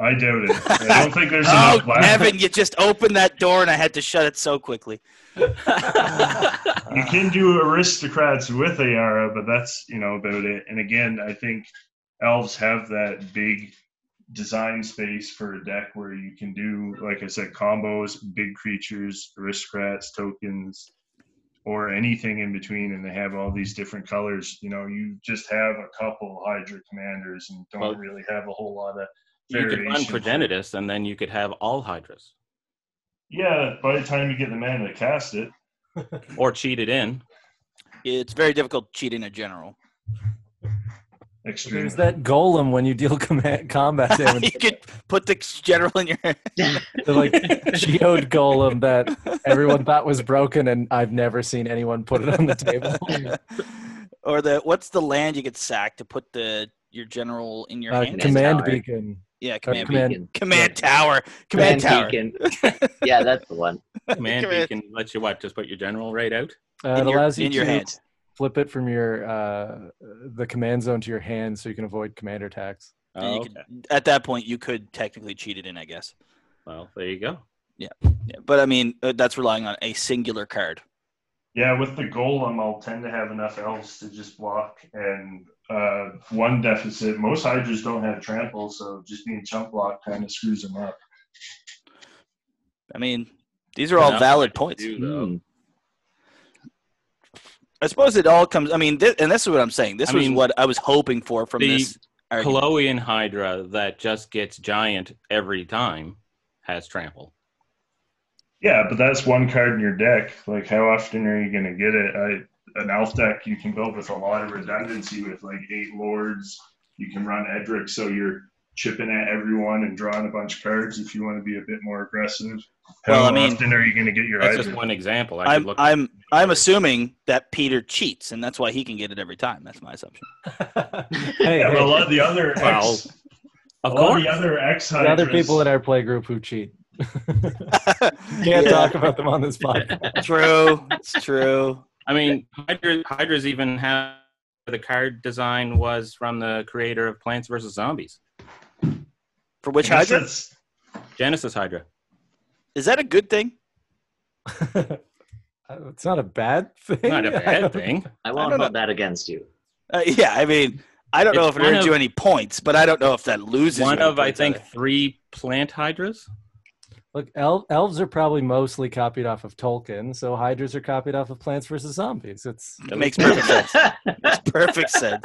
I doubt it. I don't think there's Oh, enough black. Evan, you just opened that door, and I had to shut it so quickly. You can do aristocrats with Ayara, but that's you know about it. And again, I think elves have that big design space for a deck where you can do, like I said, combos, big creatures, aristocrats, tokens, or anything in between. And they have all these different colors. You know, you just have a couple Hydra commanders and don't Well, really have a whole lot of. you could run. Progenitus, and then you could have all Hydras, Yeah, by the time you get the man to cast it, or cheat it in. It's very difficult cheating a general. Extreme. There's that golem when you deal command, combat damage. you could put the general in your. the like geode golem that everyone thought was broken, and I've never seen anyone put it on the table. or the what's the land you get sacked to put the your general in your Uh, hand? command Tower. beacon. yeah, command, command- beacon. command tower, command, tower. Beacon. yeah, that's the one. Command Command- Beacon lets you what? Just put your general right out. Uh, it your, allows you in your to hand. Flip it from your uh, the command zone to your hand, so you can avoid commander attacks. Oh, okay. could, at that point, you could technically cheat it in, I guess. Well, there you go. Yeah, yeah. but I mean, uh, that's relying on a singular card. Yeah, with the golem, I'll tend to have enough elves to just block. And uh, one deficit, most hydras don't have trample, so just being chump block kind of screws them up. I mean, these are all Enough valid points. do, though. I suppose it all comes. I mean, thi- and this is what I'm saying. This I was mean, what I was hoping for from the this. argument. Kalonian Hydra that just gets giant every time has trample. Yeah, but that's one card in your deck. Like, how often are you going to get it? I an elf deck you can build with a lot of redundancy with like eight lords. You can run Edric so you're chipping at everyone and drawing a bunch of cards if you want to be a bit more aggressive. How Well, I mean- often are you going to get your That's Edric? just one example. I could I'm look. I'm I'm assuming that Peter cheats, and that's why he can get it every time. That's my assumption. hey, Yeah, but a lot of the other Well, of a lot of course. the other X the other people in our play group who cheat. Can't Yeah. talk about them on this podcast. True, it's true. I mean, Hydra, Hydra's even have the card design was from the creator of Plants vs Zombies, For which I Hydra that's- Genesis Hydra. is that a good thing? it's not a bad thing. Not a bad thing. I won't don't hold that against you. Uh, yeah, I mean, I don't know if it one earns you any points, but I don't know if that loses. One you of I think either. three plant hydras. Look, el- elves are probably mostly copied off of Tolkien, so hydras are copied off of Plants vs Zombies. It's That makes perfect sense. Makes perfect sense.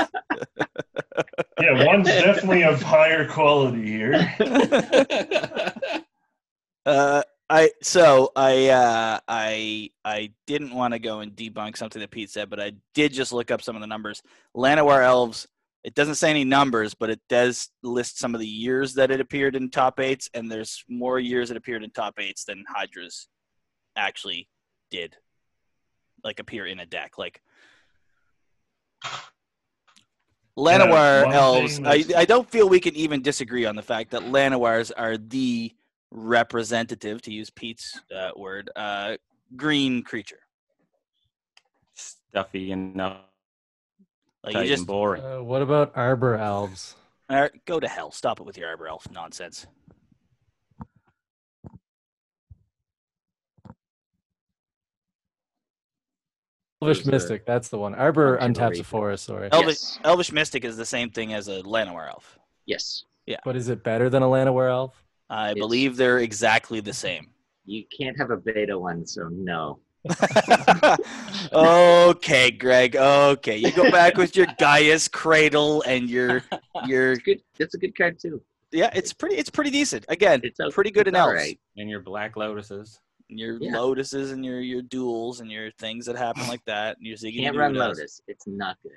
Yeah, one's definitely of higher quality here. Uh, I so I uh, I I didn't want to go and debunk something that Pete said, but I did just look up some of the numbers. Llanowar elves. It doesn't say any numbers, but it does list some of the years that it appeared in top eights, and there's more years it appeared in top eights than Hydras actually did, like appear in a deck. Like Llanowar one elves. I I don't feel we can even disagree on the fact that Llanowars are the representative, to use Pete's uh, word, uh, green creature. Stuffy and uh, Like tight you just and boring. uh, what about arbor elves? uh, go to hell. Stop it with your arbor elf nonsense. Elvish Those are Mystic, that's the one. Arbor functional untaps a forest, sorry. Elvish, Yes. Elvish Mystic is the same thing as a Llanowar elf. Yes. Yeah. But is it better than a Llanowar elf? I It's- believe they're exactly the same. You can't have a beta one, so no. okay, Greg. Okay, you go back with your Gaea's Cradle and your your It's good. That's a good card too. yeah. It's pretty. It's pretty decent. Again, It's o- pretty good it's in elves. alright. And your black lotuses. Your Yeah. lotuses and your your duels and your things that happen like that. And your Ziggy Can't run. Lotus. It's not good.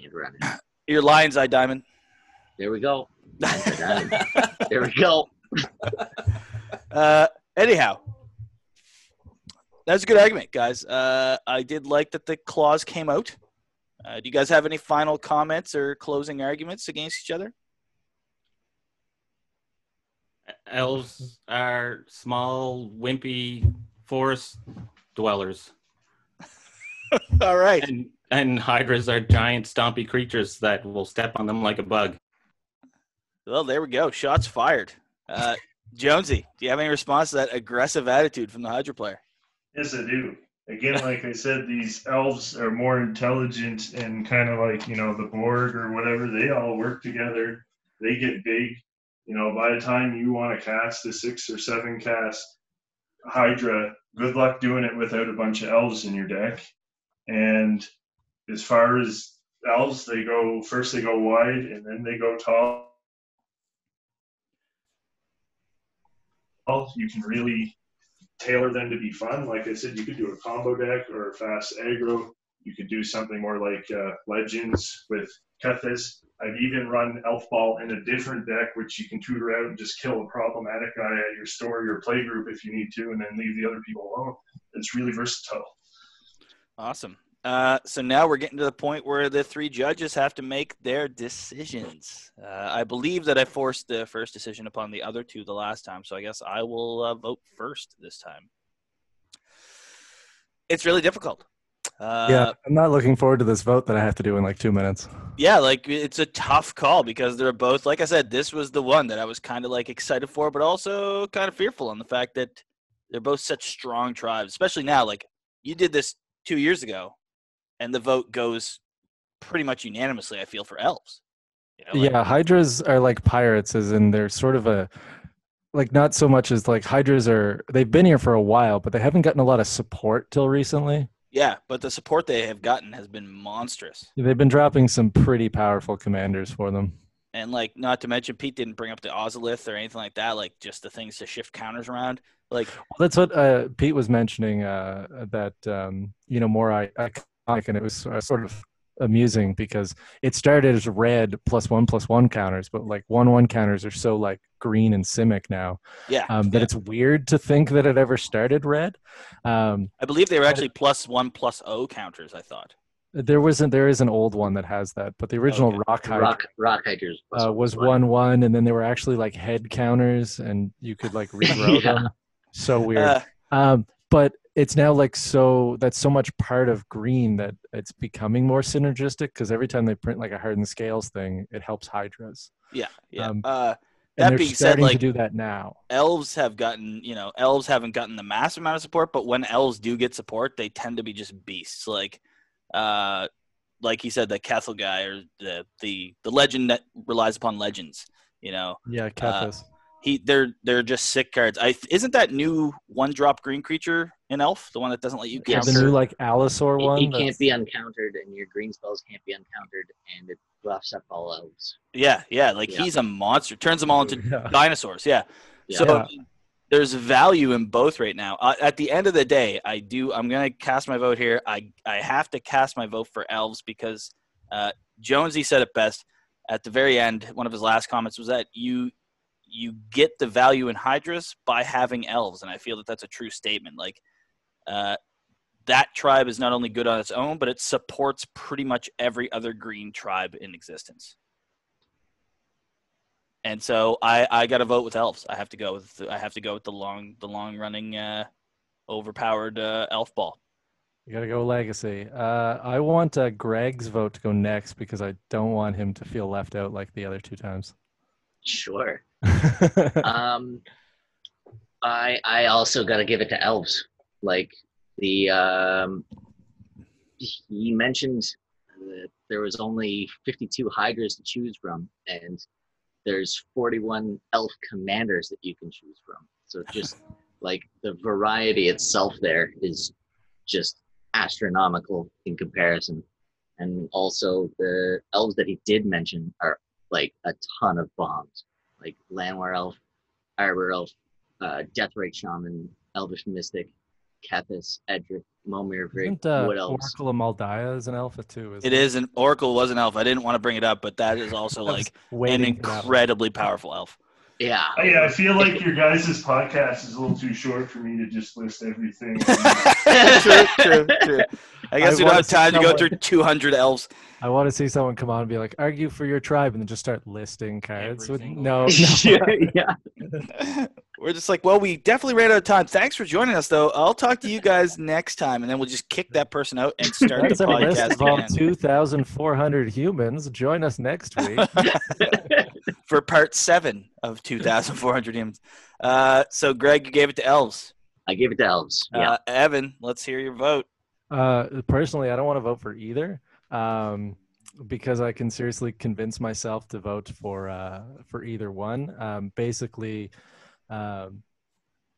Can't run it. Your Lion's Eye Diamond. There we go. There we go. Uh, anyhow, that's a good argument, guys. Uh, I did like that the clause came out. Uh, do you guys have any final comments or closing arguments against each other? Elves are small, wimpy forest dwellers. All right. And and hydras are giant stompy creatures that will step on them like a bug. Well, there we go. Shots fired. Uh, Jonesy, do you have any response to that aggressive attitude from the Hydra player? Yes, I do. Again, like I said, these elves are more intelligent and kind of like, you know, the Borg or whatever. They all work together. They get big. You know, by the time you want to cast a six or seven cast Hydra, good luck doing it without a bunch of elves in your deck. And as far as elves, they go first, they go wide and then they go tall. You can really tailor them to be fun. Like I said, you could do a combo deck or a fast aggro. You could do something more like uh, Legends with Kethis. I've even run Elf Ball in a different deck, which you can tutor out and just kill a problematic guy at your store, your play group if you need to, and then leave the other people alone. It's really versatile. Awesome. Uh, so now we're getting to the point where the three judges have to make their decisions. Uh, I believe that I forced the first decision upon the other two the last time, so I guess I will uh, vote first this time. It's really difficult. Uh, yeah, I'm not looking forward to this vote that I have to do in like two minutes. yeah, like it's a tough call because they're both, like I said, this was the one that I was kind of like excited for, but also kind of fearful on the fact that they're both such strong tribes, especially now. Like you did this two years ago, and the vote goes pretty much unanimously. I feel for elves. You know, like- yeah, hydras are like pirates, as in they're sort of a like not so much as like hydras are. They've been here for a while, but they haven't gotten a lot of support till recently. Yeah, but the support they have gotten has been monstrous. They've been dropping some pretty powerful commanders for them. And like, not to mention, Pete didn't bring up the Ozolith or anything like that. Like, just the things to shift counters around. Like, well, That's what uh, Pete was mentioning. Uh, that um, you know, more I, I and it was uh, sort of amusing because it started as red plus one plus one counters, but like one one counters are so like green and simic now Yeah. um, that yeah. it's weird to think that it ever started red. Um, I believe they were actually plus one plus O counters. I thought. there wasn't there is an old one that has that, but the original Okay. rock Hydra Rock Rock Hydras was, uh, was one one, and then there were actually like head counters, and you could like regrow Yeah. them. So weird. Uh, Um, but it's now like so that's so much part of green that it's becoming more synergistic because every time they print like a hardened scales thing, it helps hydras. yeah. Yeah. Um, uh, And that being said, like to do that now. elves have gotten you know elves haven't gotten the massive amount of support but when elves do get support they tend to be just beasts like uh like he said the castle guy or the the the legend that relies upon legends you know Yeah, Kethis. He they're they're just sick cards i isn't that new one drop green creature in elf the one that doesn't let you Yes. the new like Allosaur He, one. he that's- can't be uncountered, and your green spells can't be uncountered, and it buffs up all elves. yeah yeah like Yeah. he's a monster turns them all into Yeah. dinosaurs yeah Yeah. So Yeah. there's value in both right now. Uh, at the end of the day, I do. I'm going to cast my vote here. I I have to cast my vote for elves because uh, Jonesy said it best at the very end. One of his last comments was that you you get the value in hydras by having elves, and I feel that that's a true statement. Like uh, that tribe is not only good on its own, but it supports pretty much every other green tribe in existence. And so I, I got to vote with elves. I have to go with I have to go with the long the long running uh, overpowered uh, elf ball. You gotta go legacy. Uh, I want uh, Greg's vote to go next because I don't want him to feel left out like the other two times. Sure. um, I I also got to give it to elves. Like the um, he mentioned that there was only 52 hydras to choose from, and there's 41 elf commanders that you can choose from. So just like the variety itself there is just astronomical in comparison. And also the elves that he did mention are like a ton of bombs like Llanowar Elf, Arbor Elf, uh, Deathrite Shaman, Elvish Mystic, Kethis, Edric, Momir, Vig, Isn't uh, Wood Elves. Oracle of Mul Daya is an alpha too? It is an Oracle was an elf. I didn't want to bring it up, but that is also like an waiting for that one. incredibly powerful elf. Yeah. Oh, yeah, I feel like your guys' podcast is a little too short for me to just list everything. true, true, true. I guess I we don't have see time to go through 200 elves. I want to see someone come on and be like, argue for your tribe, and then just start listing cards. With, no, no. yeah. We're just like, well, we definitely ran out of time. Thanks for joining us, though. I'll talk to you guys next time, and then we'll just kick that person out and start the podcast of all again 2,400 humans. Join us next week. for part seven of 2,400 humans. Uh, so, Greg, you gave it to elves. I gave it to elves. Yeah. Uh, Evan, let's hear your vote. Uh, personally, I don't want to vote for either, um, because I can seriously convince myself to vote for uh, for either one. Um, basically, um,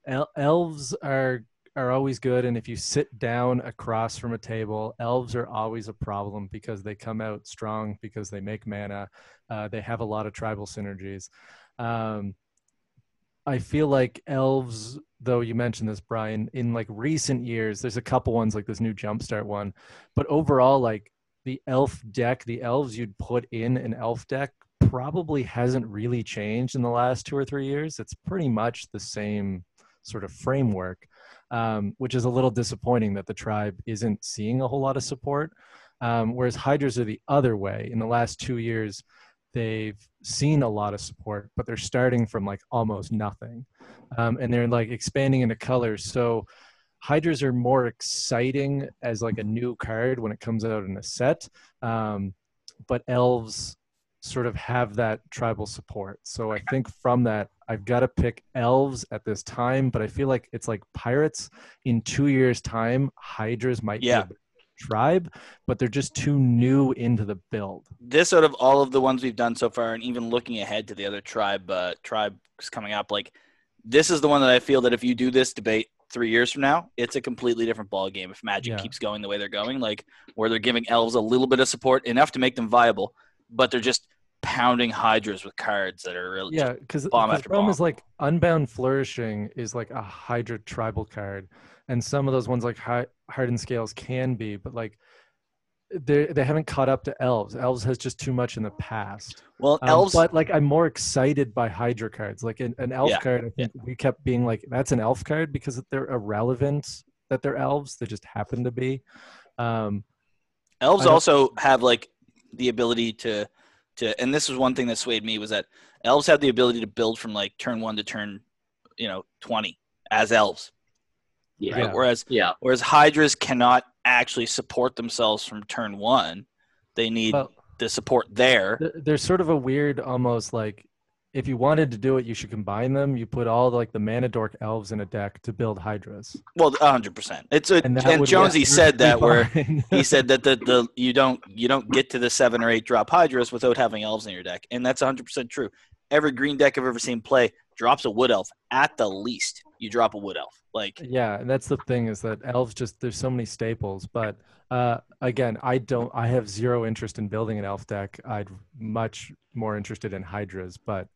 el- elves are are always good, and if you sit down across from a table, elves are always a problem because they come out strong because they make mana. Uh, they have a lot of tribal synergies. Um, I feel like elves, though you mentioned this, Brian, in like recent years, there's a couple ones like this new Jumpstart one, but overall, like the elf deck, the elves you'd put in an elf deck probably hasn't really changed in the last two or three years. It's pretty much the same sort of framework, um, which is a little disappointing that the tribe isn't seeing a whole lot of support. Um, whereas hydras are the other way. In the last two years, they've seen a lot of support, but they're starting from like almost nothing. Um, and they're like expanding into colors. So hydras are more exciting as like a new card when it comes out in a set. Um, but elves sort of have that tribal support. So I think from that, I've got to pick elves at this time, but I feel like it's like pirates in two years' time, hydras might Yeah. be tribe, but they're just too new into the build. This out of all of the ones we've done so far, and even looking ahead to the other tribe uh, tribes coming up, like this is the one that I feel that if you do this debate three years from now, it's a completely different ball game. If Magic Yeah. keeps going the way they're going, like where they're giving elves a little bit of support enough to make them viable, but they're just pounding hydras with cards that are really Yeah, because the after problem bomb. is like Unbound Flourishing is like a Hydra tribal card, and some of those ones like Hardened Scales can be, but like they they haven't caught up to elves. Elves has just too much in the past. Well, Um, elves. but like I'm more excited by Hydra cards. Like an, an elf Yeah, card, I think we kept being like, that's an elf card because they're irrelevant that they're elves. They just happen to be. Um, Elves also have like the ability to to and this was one thing that swayed me was that elves have the ability to build from like turn 1 to turn you know 20 as elves Yeah. right? Whereas Yeah. whereas hydras cannot actually support themselves from turn 1 they need well, the support there th- there's sort of a weird, almost like if you wanted to do it, you should combine them. You put all like the mana dork elves in a deck to build Hydras. well 100% it's a, and, that would Jonesy work said that where he said that the, the you don't you don't get to the seven or eight drop hydras without having elves in your deck and that's 100% true every green deck i've ever seen play drops a wood elf at the least you drop a wood elf like Yeah, and that's the thing is that elves just there's so many staples. But uh, again, I don't. I have zero interest in building an elf deck. I'd much more interested in hydras, but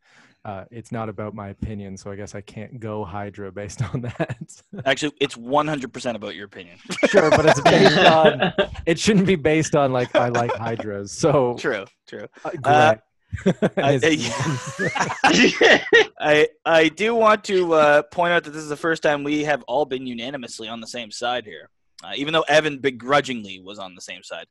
uh, it's not about my opinion. So I guess I can't go hydra based on that. actually it's 100% about your opinion sure, but it's based on. It shouldn't be based on like I like hydras. So true true uh. I, I I do want to uh, point out that this is the first time we have all been unanimously on the same side here, uh, even though Evan begrudgingly was on the same side.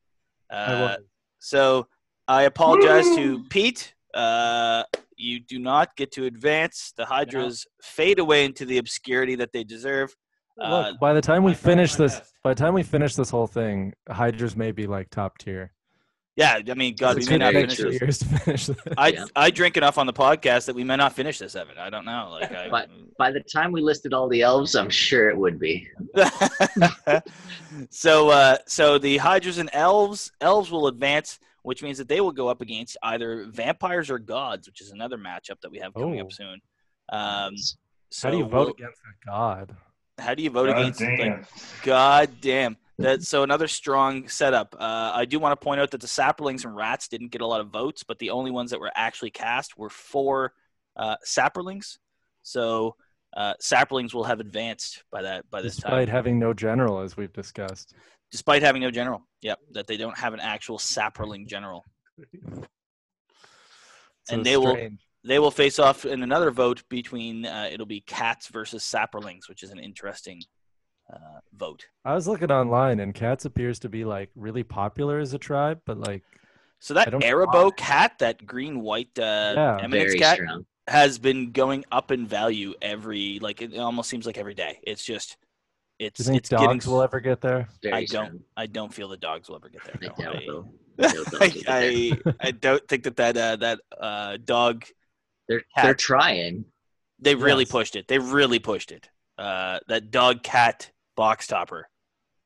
Uh, was. so I apologize to Pete. Uh, you do not get to advance. The Hydras fade away into the obscurity that they deserve. Uh, Look, by the time we finish this, by the time we finish this whole thing, hydras may be like top tier. Yeah, I mean, God, we may not finish true. this. years to finish this. I Yeah. I drink enough on the podcast that we may not finish this, Evan. I don't know. Like, I, But- By the time we listed all the elves, I'm sure it would be. so uh, so the hydras and elves elves will advance which means that they will go up against either vampires or gods which is another matchup that we have coming Oh. up soon um, so How do you vote we'll- against a god? how do you vote God against like, god damn that so another strong setup uh, i do want to point out that the saprolings and rats didn't get a lot of votes but the only ones that were actually cast were four uh, saprolings so uh, saprolings will have advanced by that by this time Despite having no general, as we've discussed. despite having no general. Yep, that they don't have an actual saproling general. So And they will- They will face off in another vote between uh, it'll be cats versus saprolings, which is an interesting uh, vote. I was looking online, and cats appears to be like really popular as a tribe, but like So that don't Arahbo cat, that green white uh, Yeah. eminence Very cat, strong. has been going up in value every like it almost seems like every day. It's just it's do you think it's getting. dogs will ever get there? Very I don't. strong. I don't feel the dogs will ever get there. I no. I- though. I doubt those will get. I, I, I don't think that that uh, that uh, dog They're cat. they're trying. They really Yes. pushed it. They really pushed it. Uh, that dog cat box topper.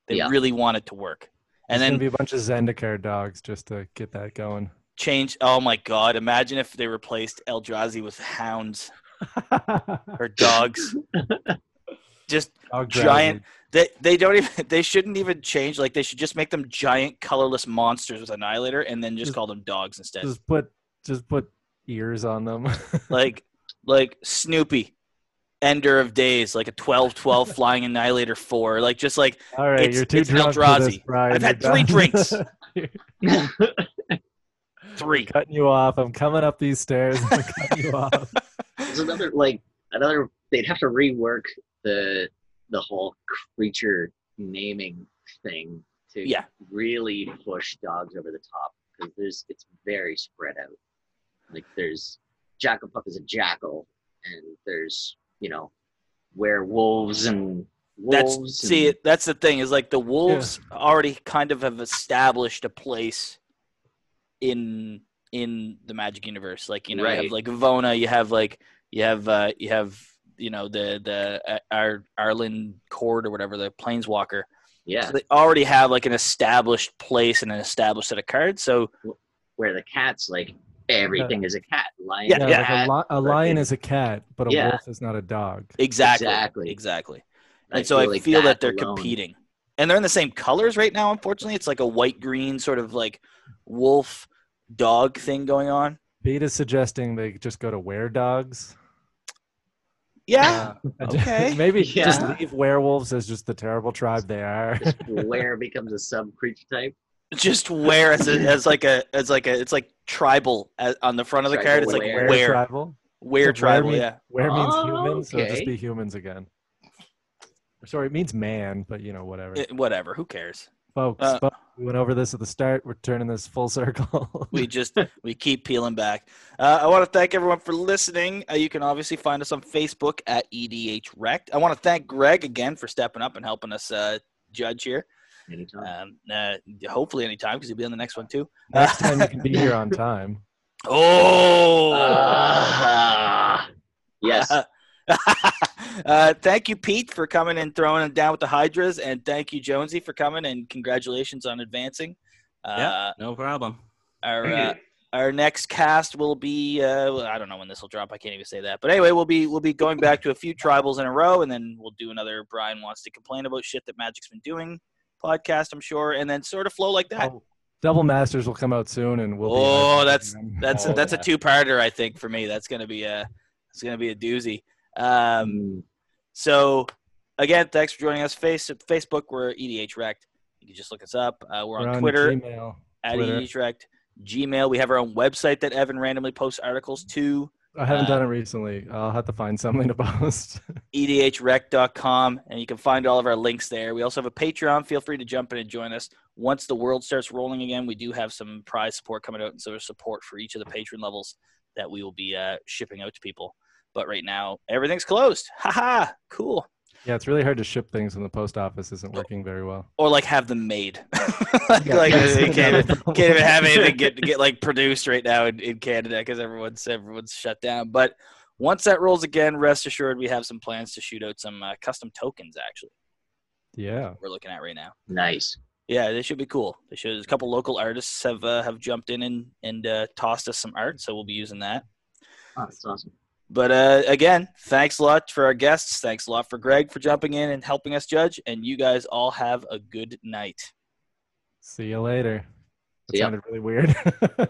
They Yeah. really want it to work. And There's then be a bunch of Zendikar dogs just to get that going. change. Oh my God! Imagine if they replaced Eldrazi with hounds or dogs. Just Dog Giant- they they don't even they shouldn't even change. Like they should just make them giant colorless monsters with annihilator, and then just Just- call them dogs instead. Just put just put ears on them. like like Snoopy. Ender of Days, like a 12-12 flying annihilator four, like just like All right, It's- you're too it's drunk for Eldrazi. this, Brian. I've had You're three done. drinks. I'm three. cutting you off. I'm coming up these stairs. I'm cutting you off. There's another like another. They'd have to rework the the whole creature naming thing to Yeah. really push dogs over the top because there's it's very spread out. Like there's Jackal Pup is a jackal, and there's you know werewolves and That's wolves. see, that's the thing is like the wolves already kind of have established a place in in the Magic universe. Like you know, you have like Vona, you have like you have uh you have you know the the uh, Ar Arlinn Kord or whatever the Planeswalker. yeah, So they already have like an established place and an established set of cards. So where the cat's like everything is a cat. Lion, Yeah, Yeah, is a like a, li- a lion is a cat, but a Yeah. wolf is not a dog. exactly, Exactly. exactly. And so I like feel that they're alone- competing. And they're in the same colors right now, unfortunately. It's like a white green sort of like wolf dog thing going on. Pete is suggesting they just go to were dogs. Yeah. Uh, okay. Maybe just leave werewolves as just the terrible tribe they are. where becomes a sub creature type. Just wear as, a, as like a as like a it's like tribal as, on the front of the Tribal card. It's like wear. wear tribal. wear So tribal. mean- Yeah. Where means Oh, humans, so it'll just be humans again. Sorry, it means man, but you know whatever. It- whatever. Who cares? folks, uh, folks, we went over this at the start. We're turning this full circle. We just we keep peeling back. Uh, I want to thank everyone for listening. Uh, you can obviously find us on Facebook at EDH Rect. I want to thank Greg again for stepping up and helping us uh, judge here. Anytime. Um, uh, hopefully anytime because he'll be on the next one too. Next time you can be here on time. Oh. Ah, yes. uh, thank you, Pete, for coming and throwing it down with the Hydras, and thank you, Jonesy, for coming and congratulations on advancing. Uh, yeah, no problem. Our uh, our next cast will be uh, well, I don't know when this will drop. I can't even say that. But anyway, we'll be we'll be going back to a few tribals in a row, and then we'll do another Brian wants to complain about shit that Magic's been doing podcast. I'm sure, and then sort of flow like that. Oh, Double Masters will come out soon, and we'll. Oh, back that's that's Oh, that's a two parter. I think for me, that's gonna be a it's gonna be a doozy. Um, Mm, so again, thanks for joining us. Face Facebook, we're EDH Rect. You can just look us up. Uh, we're, We're on Twitter Gmail. at Twitter. EDH Rect. Gmail. We have our own website that Evan randomly posts articles to. I haven't Uh, done it recently. I'll have to find something to post. Edhrec.com, and you can find all of our links there. We also have a Patreon. Feel free to jump in and join us. Once the world starts rolling again, we do have some prize support coming out, and so there's support for each of the patron levels that we will be uh, shipping out to people. But right now, everything's closed. Haha, cool. Yeah, it's really hard to ship things when the post office isn't working very well. Or like have them made. like, Yeah. like, you can't, can't even have anything get get like produced right now in, in Canada because everyone's everyone's shut down. But once that rolls again, rest assured we have some plans to shoot out some uh, custom tokens. Actually, Yeah. we're looking at right now. nice. Yeah, they should be cool. They should. A couple local artists have uh, have jumped in and and uh, tossed us some art, so we'll be using that. Oh, that's awesome. But uh, again, thanks a lot for our guests. Thanks a lot for Greg for jumping in and helping us judge. And you guys all have a good night. See you later. That See sounded really weird.